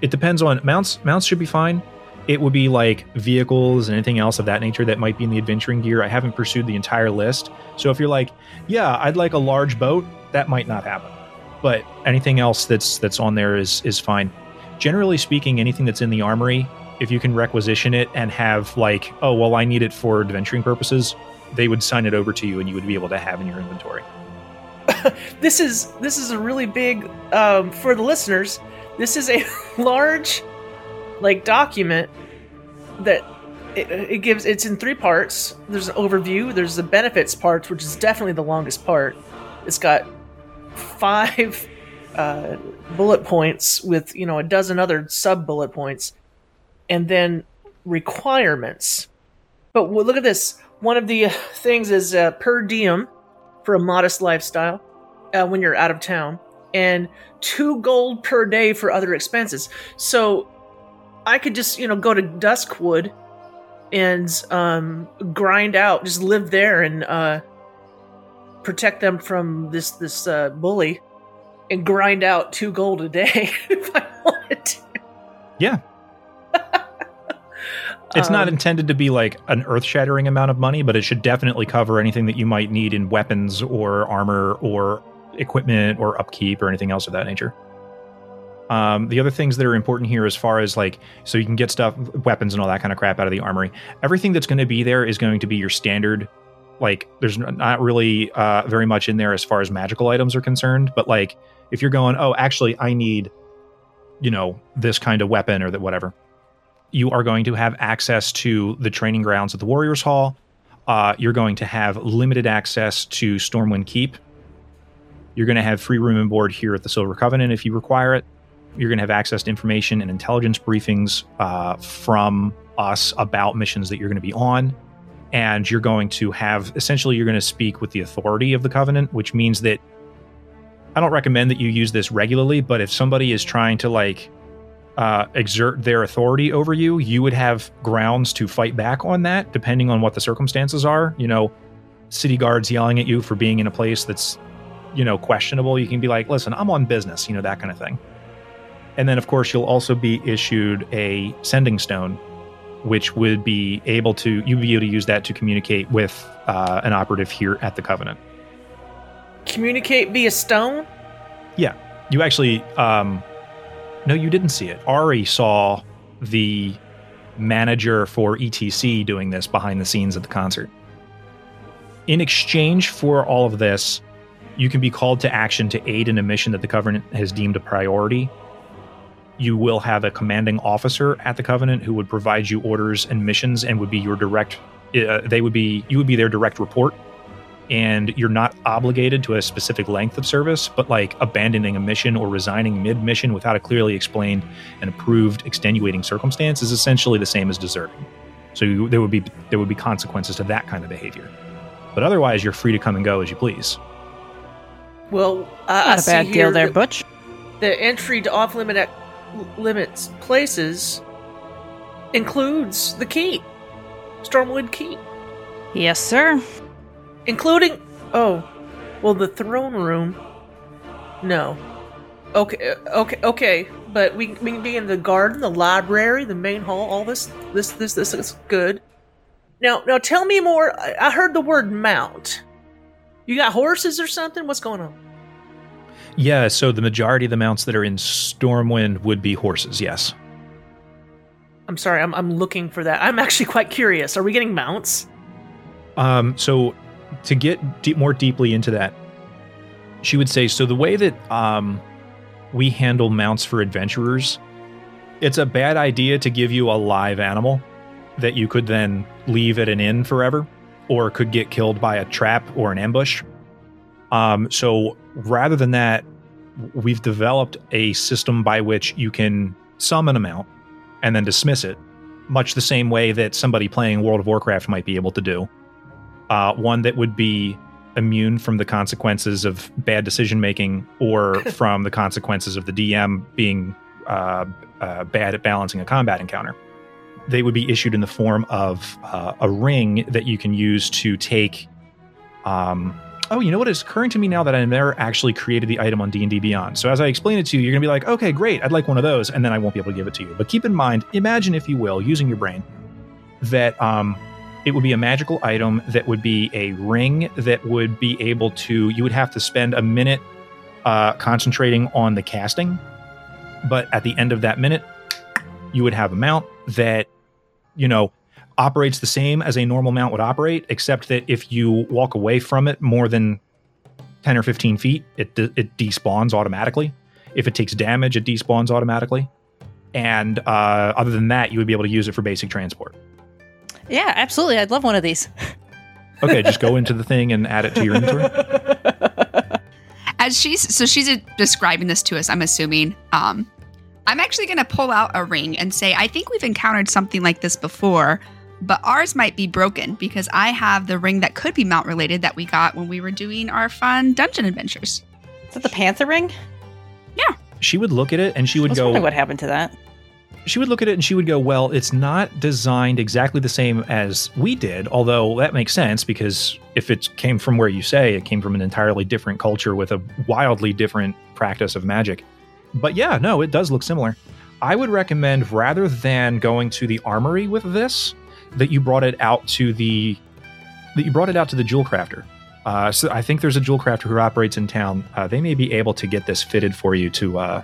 It depends on mounts. Mounts should be fine. It would be like vehicles and anything else of that nature that might be in the adventuring gear. I haven't pursued the entire list. So if you're like, yeah, I'd like a large boat, that might not happen. But anything else that's that's on there is is fine. Generally speaking, anything that's in the armory, if you can requisition it and have like, oh well, I need it for adventuring purposes, they would sign it over to you and you would be able to have in your inventory. this is this is a really big um, for the listeners. This is a large, like document that it, it gives. It's in three parts. There's an overview. There's the benefits part, which is definitely the longest part. It's got five uh, bullet points with you know a dozen other sub bullet points, and then requirements. But look at this. One of the uh, things is uh, per diem for a modest lifestyle uh, when you're out of town, and two gold per day for other expenses. So I could just, you know, go to Duskwood and um, grind out, just live there and uh, protect them from this this uh, bully, and grind out two gold a day if I wanted to. Yeah. It's not Um, intended to be like an earth shattering amount of money, but it should definitely cover anything that you might need in weapons or armor or equipment or upkeep or anything else of that nature. Um, the other things that are important here, as far as like, so you can get stuff, weapons, and all that kind of crap out of the armory. Everything that's going to be there is going to be your standard. Like, there's not really uh, very much in there as far as magical items are concerned. But like, if you're going, oh, actually, I need, you know, this kind of weapon or that whatever, you are going to have access to the training grounds at the Warriors Hall. Uh, you're going to have limited access to Stormwind Keep. You're going to have free room and board here at the Silver Covenant if you require it. You're going to have access to information and intelligence briefings uh, from us about missions that you're going to be on. And you're going to have essentially, you're going to speak with the authority of the Covenant, which means that I don't recommend that you use this regularly, but if somebody is trying to like uh, exert their authority over you, you would have grounds to fight back on that, depending on what the circumstances are. You know, city guards yelling at you for being in a place that's, you know, questionable. You can be like, listen, I'm on business, you know, that kind of thing. And then, of course, you'll also be issued a sending stone, which would be able to, you'd be able to use that to communicate with uh, an operative here at the Covenant. Communicate via stone. Yeah, you actually. Um, no, you didn't see it. Ari saw the manager for ETC doing this behind the scenes at the concert. In exchange for all of this, you can be called to action to aid in a mission that the Covenant has deemed a priority. You will have a commanding officer at the Covenant who would provide you orders and missions and would be your direct. Uh, they would be you would be their direct report and you're not obligated to a specific length of service, but like abandoning a mission or resigning mid mission without a clearly explained and approved extenuating circumstance is essentially the same as deserting. So you, there would be there would be consequences to that kind of behavior. But otherwise, you're free to come and go as you please. Well, I, I Not a see bad here deal there, that Butch. The entry to off limit limits places includes the key, Stormwind Key, Yes, sir. Including oh, well, the throne room. No. Okay, uh, okay, okay, but we we can be in the garden, the library, the main hall. All this, this, this, this is good. Now, now, tell me more. I, I heard the word mount. You got horses or something? What's going on? Yeah, so the majority of the mounts that are in Stormwind would be horses, yes. I'm sorry, I'm I'm looking for that. I'm actually quite curious. Are we getting mounts? Um, so to get more deeply into that, she would say, so the way that um, we handle mounts for adventurers, it's a bad idea to give you a live animal that you could then leave at an inn forever or could get killed by a trap or an ambush. Um, so rather than that, we've developed a system by which you can summon a mount and then dismiss it, much the same way that somebody playing World of Warcraft might be able to do uh, one that would be immune from the consequences of bad decision making or from the consequences of the DM being uh, uh, bad at balancing a combat encounter. They would be issued in the form of uh, a ring that you can use to take. Um, oh, you know what is occurring to me now that I never actually created the item on D and D Beyond. So as I explain it to you, you're gonna be like, okay, great, I'd like one of those, and then I won't be able to give it to you. But keep in mind, imagine if you will, using your brain, that um, it would be a magical item that would be a ring that would be able to you would have to spend a minute uh, concentrating on the casting. But at the end of that minute you would have a mount that you know operates the same as a normal mount would operate except that if you walk away from it more than 10 or 15 feet it, de- it despawns automatically. If it takes damage it despawns automatically. And uh, other than that you would be able to use it for basic transport Yeah, absolutely. I'd love one of these. Okay, just go into the thing and add it to your inventory. As she's so she's describing this to us, I'm assuming. Um, I'm actually going to pull out a ring and say, I think we've encountered something like this before, but ours might be broken because I have the ring that could be mount related that we got when we were doing our fun dungeon adventures. Is that the Panther ring? Yeah. She would look at it and she would go, what happened to that. She would look at it and she would go, "Well, it's not designed exactly the same as we did, although that makes sense because if it came from where you say it came from an entirely different culture with a wildly different practice of magic." But yeah, no, it does look similar. I would recommend rather than going to the armory with this, that you brought it out to the that you brought it out to the jewel crafter. Uh, so I think there's a jewel crafter who operates in town. Uh, they may be able to get this fitted for you to uh,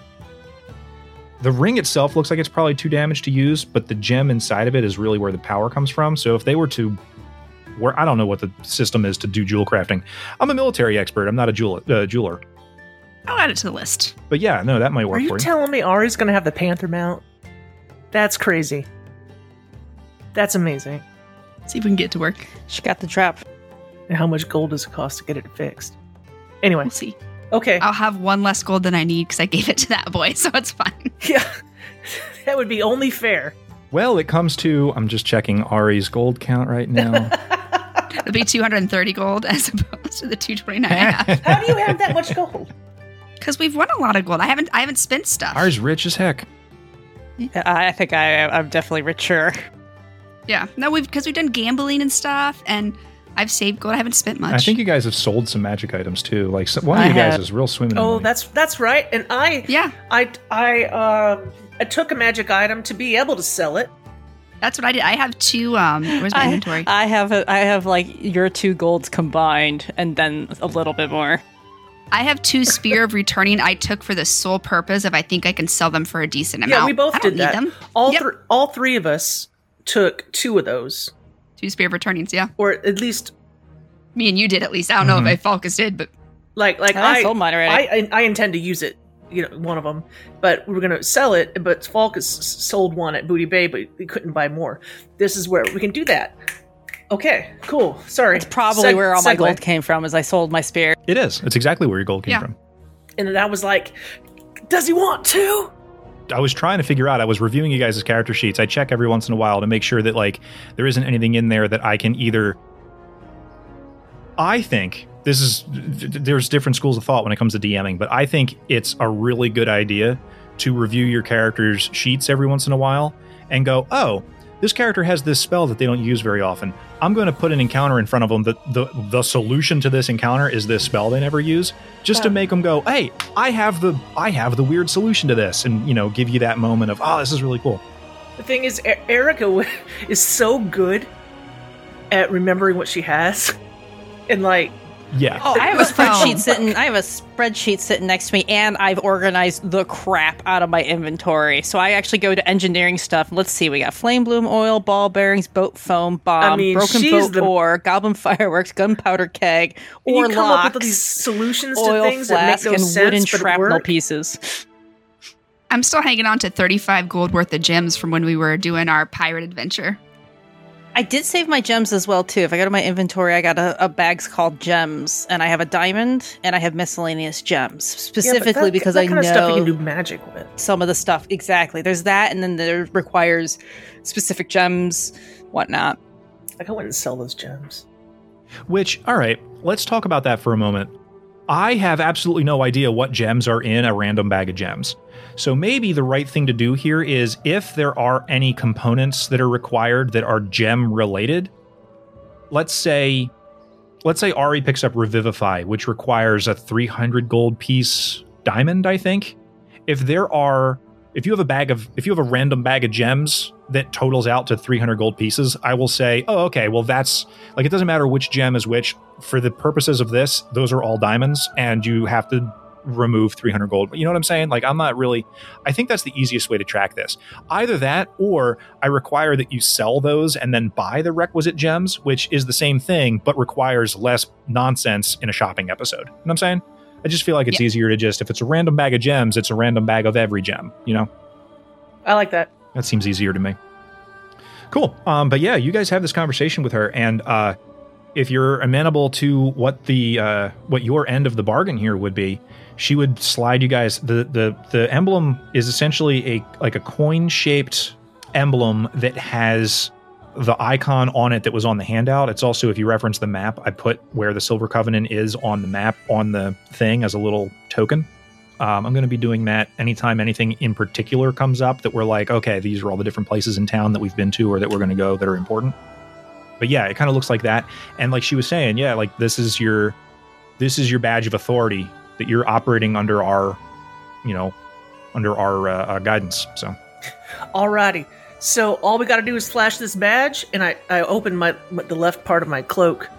the ring itself looks like it's probably too damaged to use, but the gem inside of it is really where the power comes from. So if they were to, where I don't know what the system is to do jewel crafting. I'm a military expert. I'm not a jewel, uh, jeweler. I'll add it to the list. But yeah, no, that might work Are you for you. telling me Ari's gonna have the panther mount? That's crazy. That's amazing. See if we can get to work. She got the trap. And how much gold does it cost to get it fixed? Anyway, We'll see. Okay. I'll have one less gold than I need because I gave it to that boy, so it's fine. Yeah, that would be only fair. well, it comes to I'm just checking Ari's gold count right now. It'll be 230 gold as opposed to the 229 I have. How do you have that much gold? Because we've won a lot of gold. I haven't I haven't spent stuff. Ari's rich as heck. I think I, I'm definitely richer. yeah. No, we've because we've done gambling and stuff, and I've saved gold. I haven't spent much. I think you guys have sold some magic items too. Like some, one of I you guys is real swimming. in Oh, money. that's that's right. And I, yeah, I, I, um, I took a magic item to be able to sell it. that's what I did. I have two. Um, where's my I, inventory? I have a, I have like your two golds combined, and then a little bit more. I have two spear of returning. I took for the sole purpose of I think I can sell them for a decent amount. Yeah, we both I don't did need that. Them. All Yep. three, all three of us took two of those, Two spear of returnings. Yeah, or at least me and you did at least. I don't know Mhm. if I Falcus did, but like like I I, sold mine already. I, I I intend to use it. You know, one of them, but we were gonna sell it. But Falcus sold one at Booty Bay, but we couldn't buy more. This is where we can do that. Okay, cool. Sorry, It's probably Seg- where all my segue. gold came from, as I sold my spear. it is. It's exactly where your gold came Yeah. from. And then I was like, "Does he want to?" I was trying to figure out. I was reviewing you guys' character sheets. I check every once in a while to make sure that like there isn't anything in there that I can either. I think this is there's different schools of thought when it comes to DMing, but I think it's a really good idea to review your character's sheets every once in a while and go, oh, this character has this spell that they don't use very often. I'm going to put an encounter in front of them that the the solution to this encounter is this spell they never use, just to make them go, hey, I have the I have the weird solution to this, and you know, give you that moment of, oh, this is really cool. The thing is, E- Erica is so good at remembering what she has, and like, Yeah. Oh, I have a spreadsheet sitting. I have a spreadsheet sitting next to me, and I've organized the crap out of my inventory. So I actually go to engineering stuff. Let's see, we got flame bloom oil, ball bearings, boat foam, bomb, I mean, broken boat the- ore, goblin fireworks, gunpowder keg, or you come locks, up with these solutions to oil things that make flask, no and sense, wooden but shrapnel work. pieces. I'm still hanging on to 35 gold worth of gems from when we were doing our pirate adventure. I did save my gems as well too. If I go to my inventory, I got a, a bag's called gems, and I have a diamond, and I have miscellaneous gems Yeah, specifically that- because that I kind of stuff you can do magic with. some of the stuff exactly. There's that, and then there requires specific gems, whatnot. Like I wouldn't sell those gems. Which, all right, let's talk about that for a moment. I have absolutely no idea what gems are in a random bag of gems. So maybe the right thing to do here is if there are any components that are required that are gem related, let's say let's say Ari picks up Revivify, which requires a 300 gold piece diamond, I think. If there are if you have a bag of if you have a random bag of gems that totals out to 300 gold pieces, I will say, "Oh, okay, well that's like it doesn't matter which gem is which for the purposes of this, those are all diamonds and you have to remove 300 gold. You know what I'm saying? Like I'm not really I think that's the easiest way to track this. Either that or I require that you sell those and then buy the requisite gems, which is the same thing but requires less nonsense in a shopping episode. You know what I'm saying? I just feel like it's Yeah. easier to just if it's a random bag of gems, it's a random bag of every gem, you know? I like that. That seems easier to me. Cool. Um, but yeah, you guys have this conversation with her, and uh, if you're amenable to what the uh, what your end of the bargain here would be, she would slide you guys. the the The emblem is essentially a like a coin shaped emblem that has the icon on it that was on the handout. It's also, if you reference the map, I put where the Silver Covenant is on the map on the thing as a little token. Um, I'm going to be doing that anytime anything in particular comes up that we're like, okay, these are all the different places in town that we've been to or that we're going to go that are important. But yeah, it kind of looks like that. And like she was saying, yeah, like this is your this is your badge of authority that you're operating under our, you know, under our uh, uh, guidance. So Alrighty. So all we got to do is flash this badge, and I I open my, my the left part of my cloak,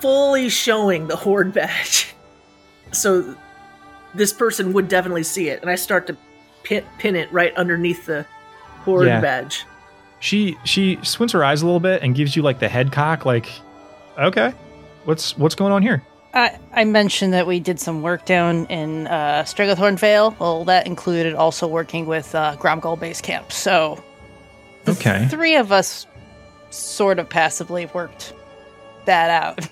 fully showing the horde badge. So this person would definitely see it, and I start to pin, pin it right underneath the horde Yeah. badge. she she squints her eyes a little bit and gives you like the head cock, like, okay, what's what's going on here? I, I mentioned that we did some work down in uh, Stranglethorn Vale. Well, that included also working with uh, Grom'gol Base Camp. So, the Okay. three of us sort of passively worked that out.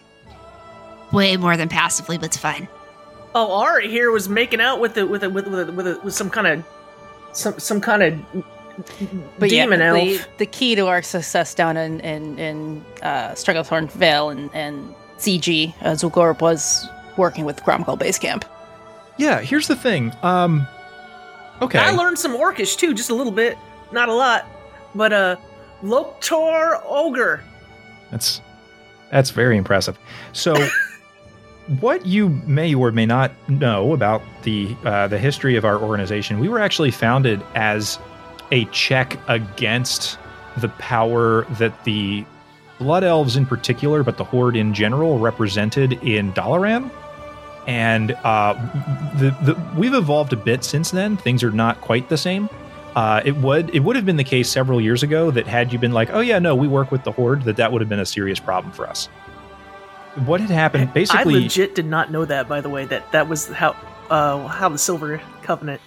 Way more than passively, but it's fine. Oh, Ari here was making out with the with a, with with, with, a, with some kind of some some kind of But demon yeah, elf. The, the key to our success down in in, in uh, Stranglethorn Vale and, and CG, uh, Zul'Gurub was working with Grom'gol Base Camp. Yeah, here's the thing. Um, okay, I learned some Orcish too, just a little bit, not a lot, but uh, Lok'tar Ogar. That's that's very impressive. So, what you may or may not know about the uh, the history of our organization, we were actually founded as a check against the power that the Blood Elves in particular, but the Horde in general, represented in Dalaran. And uh, the, the we've evolved a bit since then. Things are not quite the same. Uh, it would it would have been the case several years ago that had you been like, oh yeah, no, we work with the horde, that that would have been a serious problem for us. What had happened? Basically, I legit did not know that, by the way. That that was how uh how the Silver Covenant.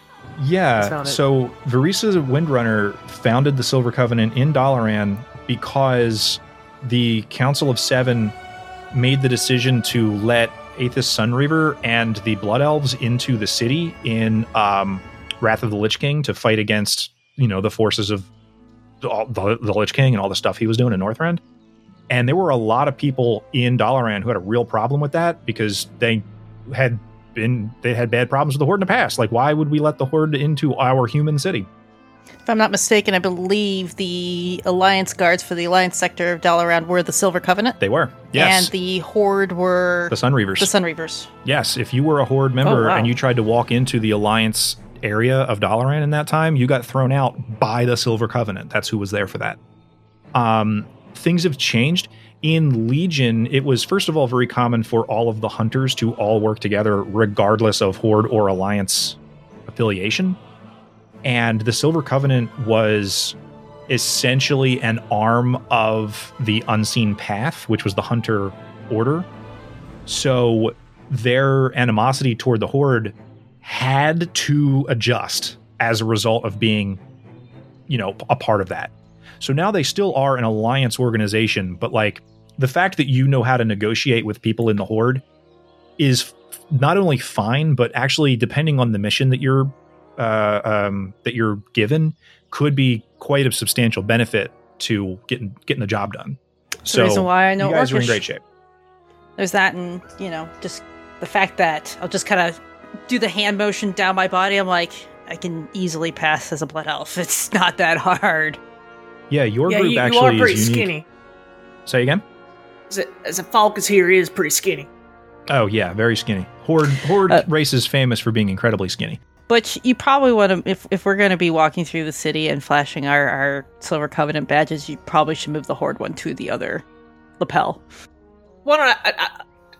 yeah. So Vereesa Windrunner founded the Silver Covenant in Dalaran because the Council of Seven made the decision to let Aethys Sunreaver and the Blood Elves into the city in um, Wrath of the Lich King to fight against you know the forces of all, the, the Lich King and all the stuff he was doing in Northrend. And there were a lot of people in Dalaran who had a real problem with that because they had been they had bad problems with the Horde in the past. Like, why would we let the Horde into our human city? If I'm not mistaken, I believe the Alliance guards for the Alliance sector of Dalaran were the Silver Covenant, They were yes, and the Horde were the Sunreavers. the Sunreavers. Yes, if you were a Horde member Oh, wow. and you tried to walk into the Alliance area of Dalaran in that time, you got thrown out by the Silver Covenant. That's who was there for that. Um, things have changed. In Legion, it was first of all very common for all of the hunters to all work together, regardless of Horde or Alliance affiliation. And the Silver Covenant was essentially an arm of the Unseen Path, which was the Hunter Order. So their animosity toward the Horde had to adjust as a result of being, you know, a part of that. So now they still are an alliance organization, but like the fact that you know how to negotiate with people in the Horde is not only fine, but actually, depending on the mission that you're uh, um, that you're given, could be quite a substantial benefit to getting getting the job done. That's the reason why I know you guys are in great shape. There's that, and you know, just the fact that I'll just kind of do the hand motion down my body. I'm like, I can easily pass as a blood elf. It's not that hard. Yeah, your yeah, group you, you actually are pretty is unique. skinny. Say again. As a, as a Falcus is pretty skinny. Oh yeah, very skinny. Horde Horde Uh, race is famous for being incredibly skinny. But you probably want to, if, if we're going to be walking through the city and flashing our, our Silver Covenant badges, you probably should move the Horde one to the other lapel. Why don't I? I,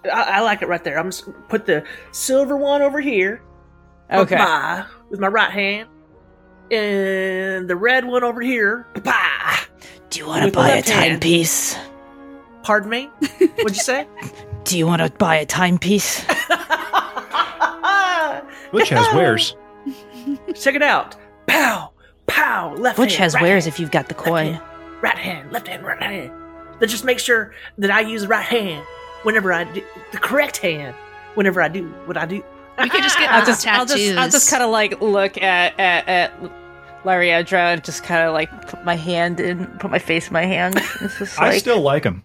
I, I like it right there. I'm just put the silver one over here. Okay. with my- with my right hand, and the red one over here. Bah! Do you want to buy a hand. timepiece? Pardon me. What'd you say? Do you want to buy a timepiece? Which has wares. Check it out. Pow, pow. Left hand. Which hand, has right wares hand, if you've got the left coin? hand, right hand, left hand, right hand. Then just make sure that I use the right hand whenever I do the correct hand whenever I do what I do. We could just get I'll I'll just, I'll just, I'll just kind of like look at at, at Lariandra and just kind of like put my hand in, put my face in my hand. It's just I still like him.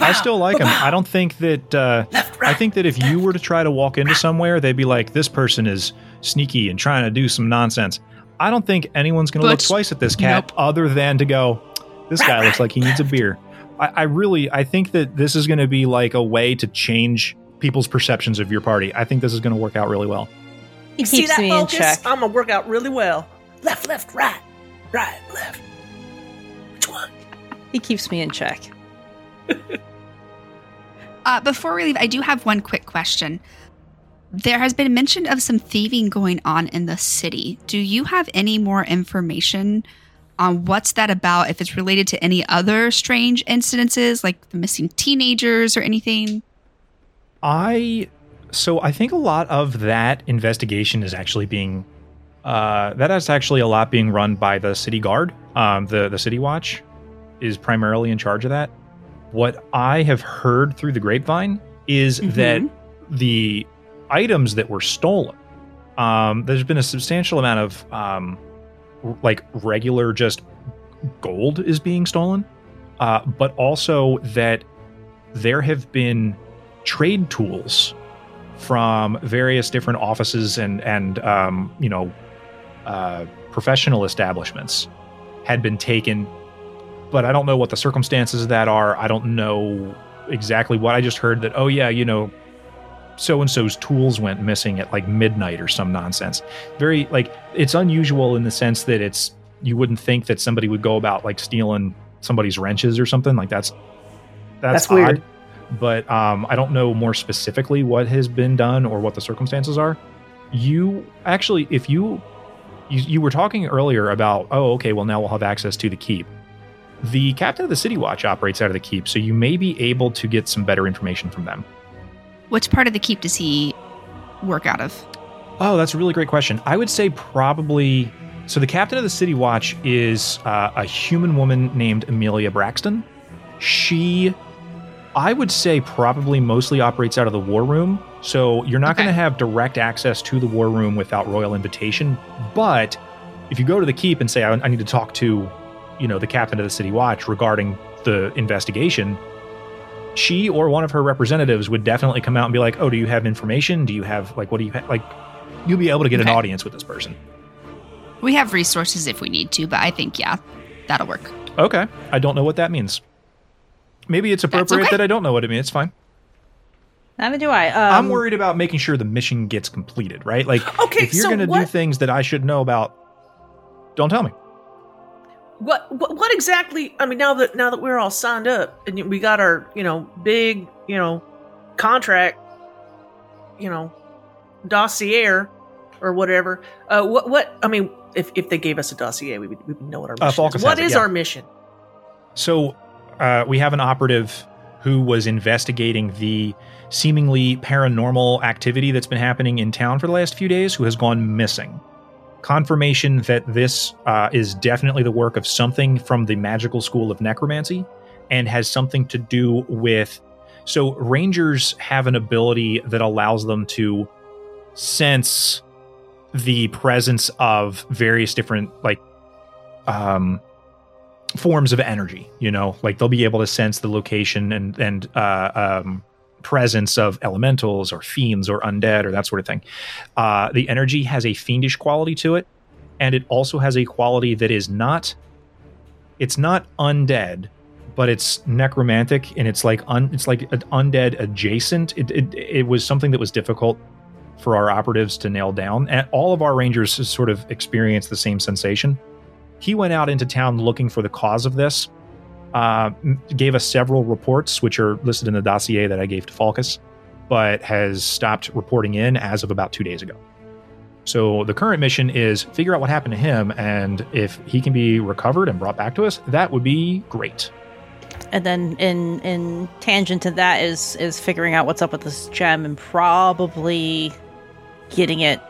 I still like him. I don't think that. Uh, Left, I think that if you were to try to walk into somewhere, they'd be like, "This person is sneaky and trying to do some nonsense." I don't think anyone's going to look twice at this cat, nope. other than to go, "This guy looks like he needs a beer." I, I really, I think that this is going to be like a way to change people's perceptions of your party. I think this is going to work out really well. He See that me focus? in check. I'm gonna work out really well. Left, left, right, right, left. Which one? He keeps me in check. Uh, before we leave, I do have one quick question. There has been mention of some thieving going on in the city. Do you have any more information on what's that about? If it's related to any other strange incidences, like the missing teenagers or anything? I so I think a lot of that investigation is actually being uh, that is actually a lot being run by the city guard. Um, the the city watch is primarily in charge of that. What I have heard through the grapevine is Mhm. that the items that were stolen, um, there's been a substantial amount of um, r- like regular just gold is being stolen, uh, but also that there have been trade tools from various different offices and and um, you know uh, professional establishments had been taken, but I don't know what the circumstances of that are. I don't know exactly what I just heard that. Oh yeah, you know, so and so's tools went missing at like midnight or some nonsense. Very like it's unusual in the sense that it's you wouldn't think that somebody would go about like stealing somebody's wrenches or something like that's that's, That's weird. odd but um, I don't know more specifically what has been done or what the circumstances are. You actually, if you, you you were talking earlier about, oh, okay, well now we'll have access to the keep. The captain of the City Watch operates out of the keep, so you may be able to get some better information from them. Which part of the keep does he work out of? Oh, that's a really great question. I would say probably. So the captain of the City Watch is uh, a human woman named Amelia Braxton. She, I would say, probably mostly operates out of the war room. So you're not Okay. going to have direct access to the war room without royal invitation. But if you go to the keep and say, I, I need to talk to, you know, the captain of the City Watch regarding the investigation, she or one of her representatives would definitely come out and be like, "Oh, do you have information? Do you have like what do you ha-? like?" You'll be able to get an audience with this person. We have resources if we need to, but I think, yeah, that'll work. Okay, I don't know what that means. Maybe it's appropriate okay. that I don't know what it means. It's fine. Neither do I. Um, I'm worried about making sure the mission gets completed, right? Like, Okay, if you're so going to do things that I should know about, don't tell me. What, what what exactly? I mean, now that now that we're all signed up and we got our you know big you know contract, you know dossier or whatever. Uh, what what? I mean, if if they gave us a dossier, we would, we would know what our Uh, mission Falcus is. What it, is yeah. our mission? So uh, we have an operative who was investigating the seemingly paranormal activity that's been happening in town for the last few days, who has gone missing. Confirmation that this uh, is definitely the work of something from the magical school of necromancy and has something to do with. So, rangers have an ability that allows them to sense the presence of various different, like, um, forms of energy you know like they'll be able to sense the location and and uh, um, presence of elementals or fiends or undead or that sort of thing uh, the energy has a fiendish quality to it and it also has a quality that is not it's not undead but it's necromantic and it's like un, it's like an undead adjacent it, it it was something that was difficult for our operatives to nail down and all of our rangers sort of experienced the same sensation he went out into town looking for the cause of this. Uh, gave us several reports, which are listed in the dossier that I gave to Falcus, but has stopped reporting in as of about two days ago. So the current mission is figure out what happened to him, and if he can be recovered and brought back to us, that would be great. and then in in tangent to that is is figuring out what's up with this gem and probably getting it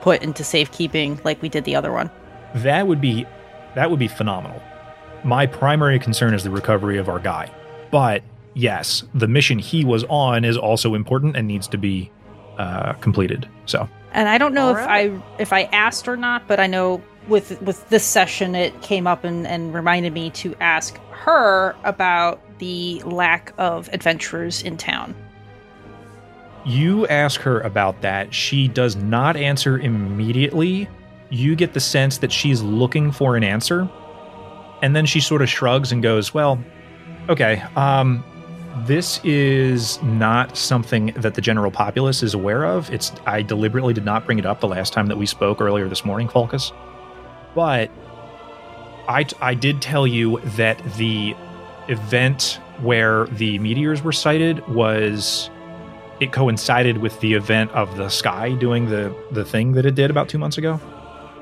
put into safekeeping like we did the other one. That would be that would be phenomenal. My primary concern is the recovery of our guy, but yes, the mission he was on is also important and needs to be uh, completed. So And I don't know if I if I asked or not, but I know with with this session, it came up and, and reminded me to ask her about the lack of adventurers in town. You ask her about that. She does not answer immediately. You get the sense that she's looking for an answer. And then she sort of shrugs and goes, Well, okay, um, this is not something that the general populace is aware of. It's I deliberately did not bring it up the last time that we spoke earlier this morning, Falcus. But I, I did tell you that the event where the meteors were sighted was it coincided with the event of the sky doing the the thing that it did about two months ago.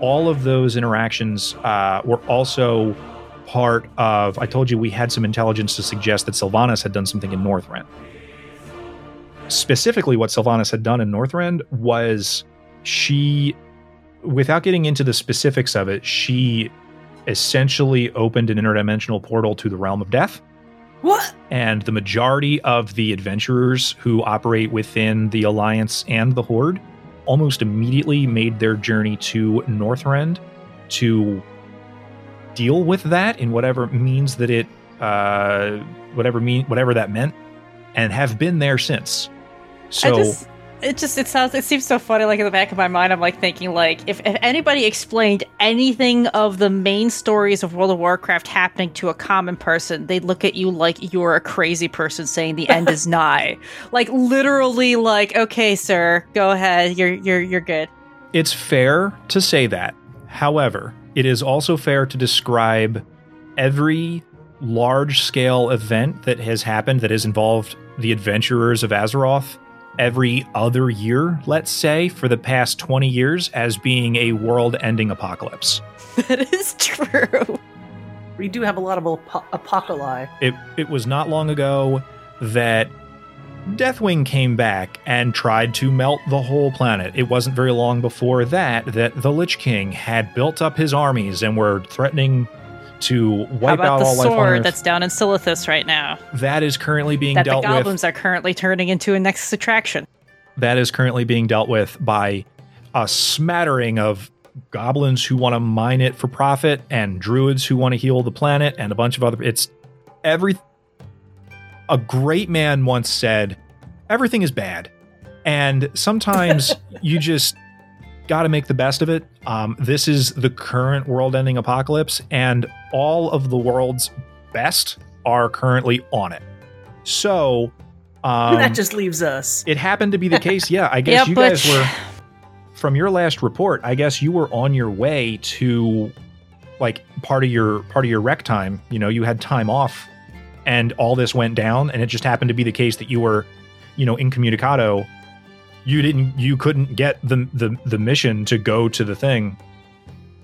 All of those interactions uh, were also part of. I told you we had some intelligence to suggest that Sylvanas had done something in Northrend. Specifically, what Sylvanas had done in Northrend was she, without getting into the specifics of it, she essentially opened an interdimensional portal to the realm of death. What? And the majority of the adventurers who operate within the Alliance and the Horde almost immediately made their journey to Northrend to deal with that in whatever means that it, uh, whatever mean whatever that meant, and have been there since. So just, it just it sounds it seems so funny. Like in the back of my mind, I'm like thinking like if, if anybody explained anything of the main stories of World of Warcraft happening to a common person, they'd look at you like you're a crazy person saying the end is nigh. Like literally, like okay, sir, go ahead, you're you're you're good. It's fair to say that. However, it is also fair to describe every large scale event that has happened that has involved the adventurers of Azeroth every other year, let's say, for the past 20 years as being a world ending apocalypse. that is true. We do have a lot of ap- apocalypse. It, it was not long ago that Deathwing came back and tried to melt the whole planet. It wasn't very long before that that the Lich King had built up his armies and were threatening to wipe about out the all life on sword Earth. that's down in Silithus right now? that is currently being That the dealt goblins with. are currently turning into a next attraction. That is currently being dealt with by a smattering of goblins who want to mine it for profit and druids who want to heal the planet and a bunch of other it's every a great man once said everything is bad and sometimes you just got to make the best of it um, this is the current world-ending apocalypse and all of the world's best are currently on it so um, that just leaves us. it happened to be the case. Yeah, I guess Yeah, you guys were from your last report. I guess you were on your way to like part of your part of your rec time. You know, you had time off, and all this went down, and it just happened to be the case that you were, you know, incommunicado. You didn't, you couldn't get the the the mission to go to the thing.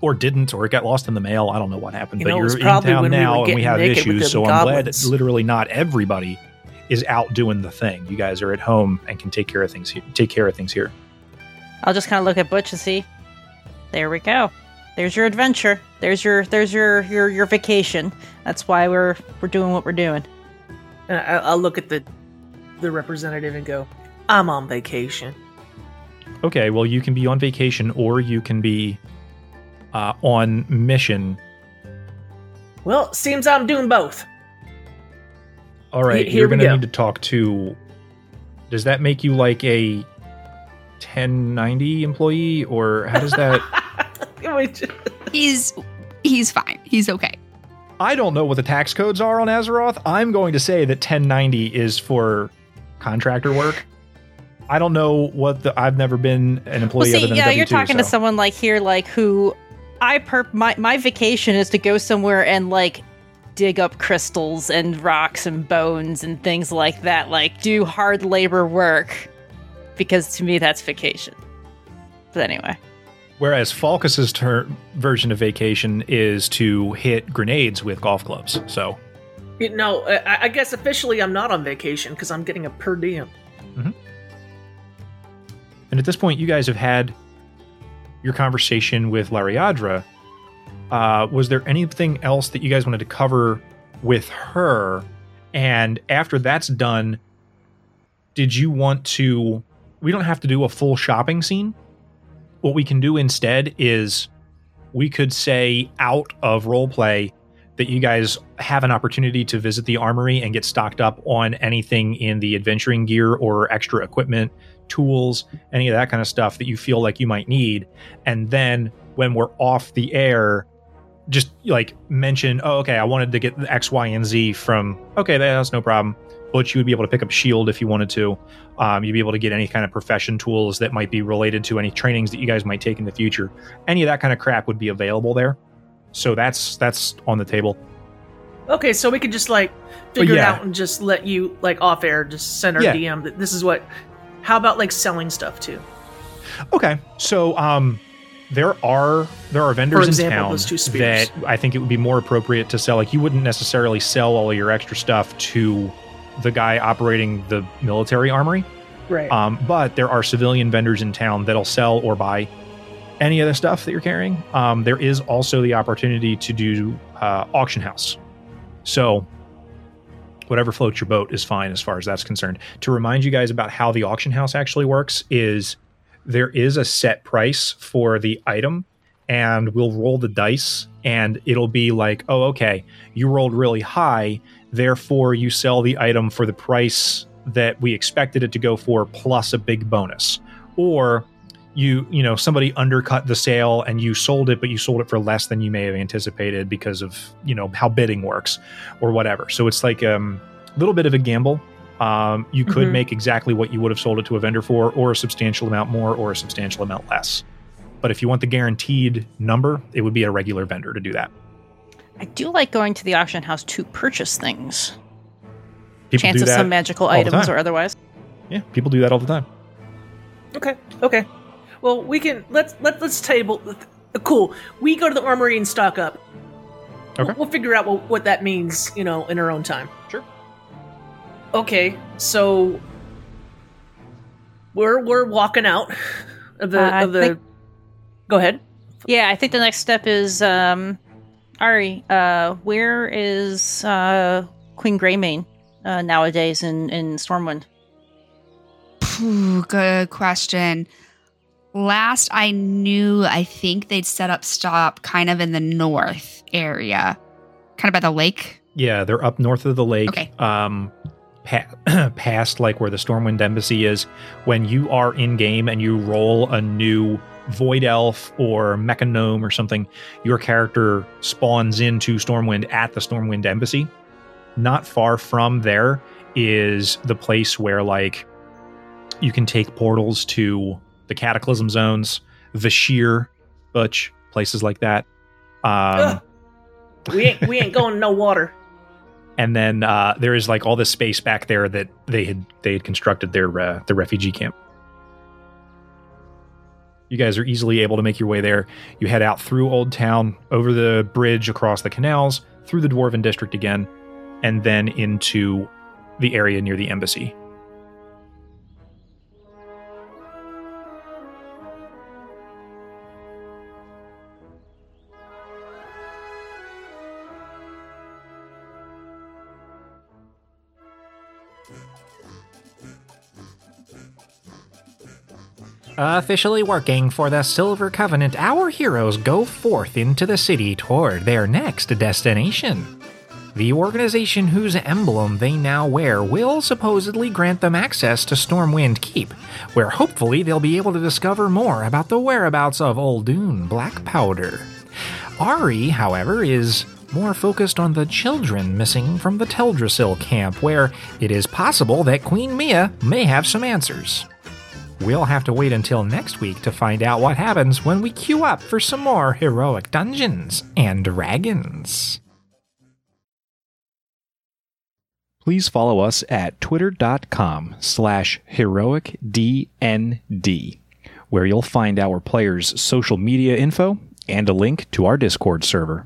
Or didn't, or it got lost in the mail. I don't know what happened, You but know, you're in town when we now, and we have issues. So I'm glad that literally not everybody is out doing the thing. You guys are at home and can take care of things. Here, take care of things here. I'll just kind of look at Butch and see. There we go. There's your adventure. There's your there's your your your vacation. That's why we're we're doing what we're doing. And I, I'll look at the the representative and go, "I'm on vacation." Okay, well, you can be on vacation or you can be uh, on mission. Well, seems I'm doing both. All right, Here you're going to go. need to talk to. Does that make you like a 1090 employee, or how does that? Which- He's he's fine. He's okay. I don't know what the tax codes are on Azeroth. I'm going to say that 1090 is for contractor work. I don't know what the. I've never been an Well, employee see, other than yeah, you're talking to someone like here, like who I perp my my vacation is to go somewhere and like dig up crystals and rocks and bones and things like that, like do hard labor work, because to me that's vacation. But anyway, Whereas Falcus's ter- version of vacation is to hit grenades with golf clubs. So you know, I, I guess officially I'm not on vacation because I'm getting a per diem. And at this point, you guys have had your conversation with Lariadra. Uh, was there anything else that you guys wanted to cover with her? And after that's done, did you want to? We don't have to do a full shopping scene. What we can do instead is we could say out of roleplay that you guys have an opportunity to visit the armory and get stocked up on anything in the adventuring gear or extra equipment, tools, any of that kind of stuff that you feel like you might need. And then when we're off the air, just like mention, oh, okay, I wanted to get the X, Y, and Z from, okay, that's no problem. But you would be able to pick up Shield if you wanted to. Um, you'd be able to get any kind of profession tools that might be related to any trainings that you guys might take in the future. Any of that kind of crap would be available there. So that's that's on the table. Okay, so we could just like figure yeah. it out and just let you like off air, just send our Yeah. DM that this is what. How about like selling stuff too? Okay, so um, there are there are vendors example, in town that I think it would be more appropriate to sell. Like you wouldn't necessarily sell all of your extra stuff to the guy operating the military armory, Right. um, but there are civilian vendors in town that'll sell or buy any of the stuff that you're carrying. Um, there is also the opportunity to do uh, auction house. So whatever floats your boat is fine as far as that's concerned. To remind you guys about how the auction house actually works is there is a set price for the item and we'll roll the dice and it'll be like, "Oh, okay, you rolled really high, therefore you sell the item for the price that we expected it to go for plus a big bonus." Or you you know somebody undercut the sale and you sold it but you sold it for less than you may have anticipated because of you know how bidding works or whatever so it's like um, a little bit of a gamble um, you could Mhm. make exactly what you would have sold it to a vendor for or a substantial amount more or a substantial amount less but if you want the guaranteed number it would be a regular vendor to do that I do like going to the auction house to purchase things. people Chance do of that some magical items or otherwise. yeah people do that all the time Okay. Okay. Well, we can let's let let's table. Cool. We go to the armory and stock up. Okay. We'll, we'll figure out what, what that means, you know, in our own time. Sure. Okay. So we're we're walking out of the Uh, of the. think- Go ahead. Yeah, I think the next step is um Ari, uh where is uh Queen Greymane uh nowadays in in Stormwind? Phew, good question. Last I knew, I think they'd set up stop kind of in the north area, kind of by the lake. Yeah, they're up north of the lake. Okay. Um, pa- past like where the Stormwind Embassy is. When you are in game and you roll a new Void Elf or Mecha Gnome or something, your character spawns into Stormwind at the Stormwind Embassy. Not far from there is the place where like you can take portals to the Cataclysm zones, Vashj'ir, Butch, places like that. Um, We ain't we ain't going no water. and then uh, there is like all this space back there that they had they had constructed their uh, the refugee camp. You guys are easily able to make your way there. You head out through Old Town, over the bridge, across the canals, through the Dwarven District again, and then into the area near the embassy. Officially working for the Silver Covenant, our heroes go forth into the city toward their next destination. The organization whose emblem they now wear will supposedly grant them access to Stormwind Keep, where hopefully they'll be able to discover more about the whereabouts of Oldun Black Powder. Ari, however, is more focused on the children missing from the Teldrassil camp, where it is possible that Queen Mia may have some answers. We'll have to wait until next week to find out what happens when we queue up for some more heroic dungeons and dragons. Please follow us at twitter.com slash heroicdnd, where you'll find our players' social media info and a link to our Discord server.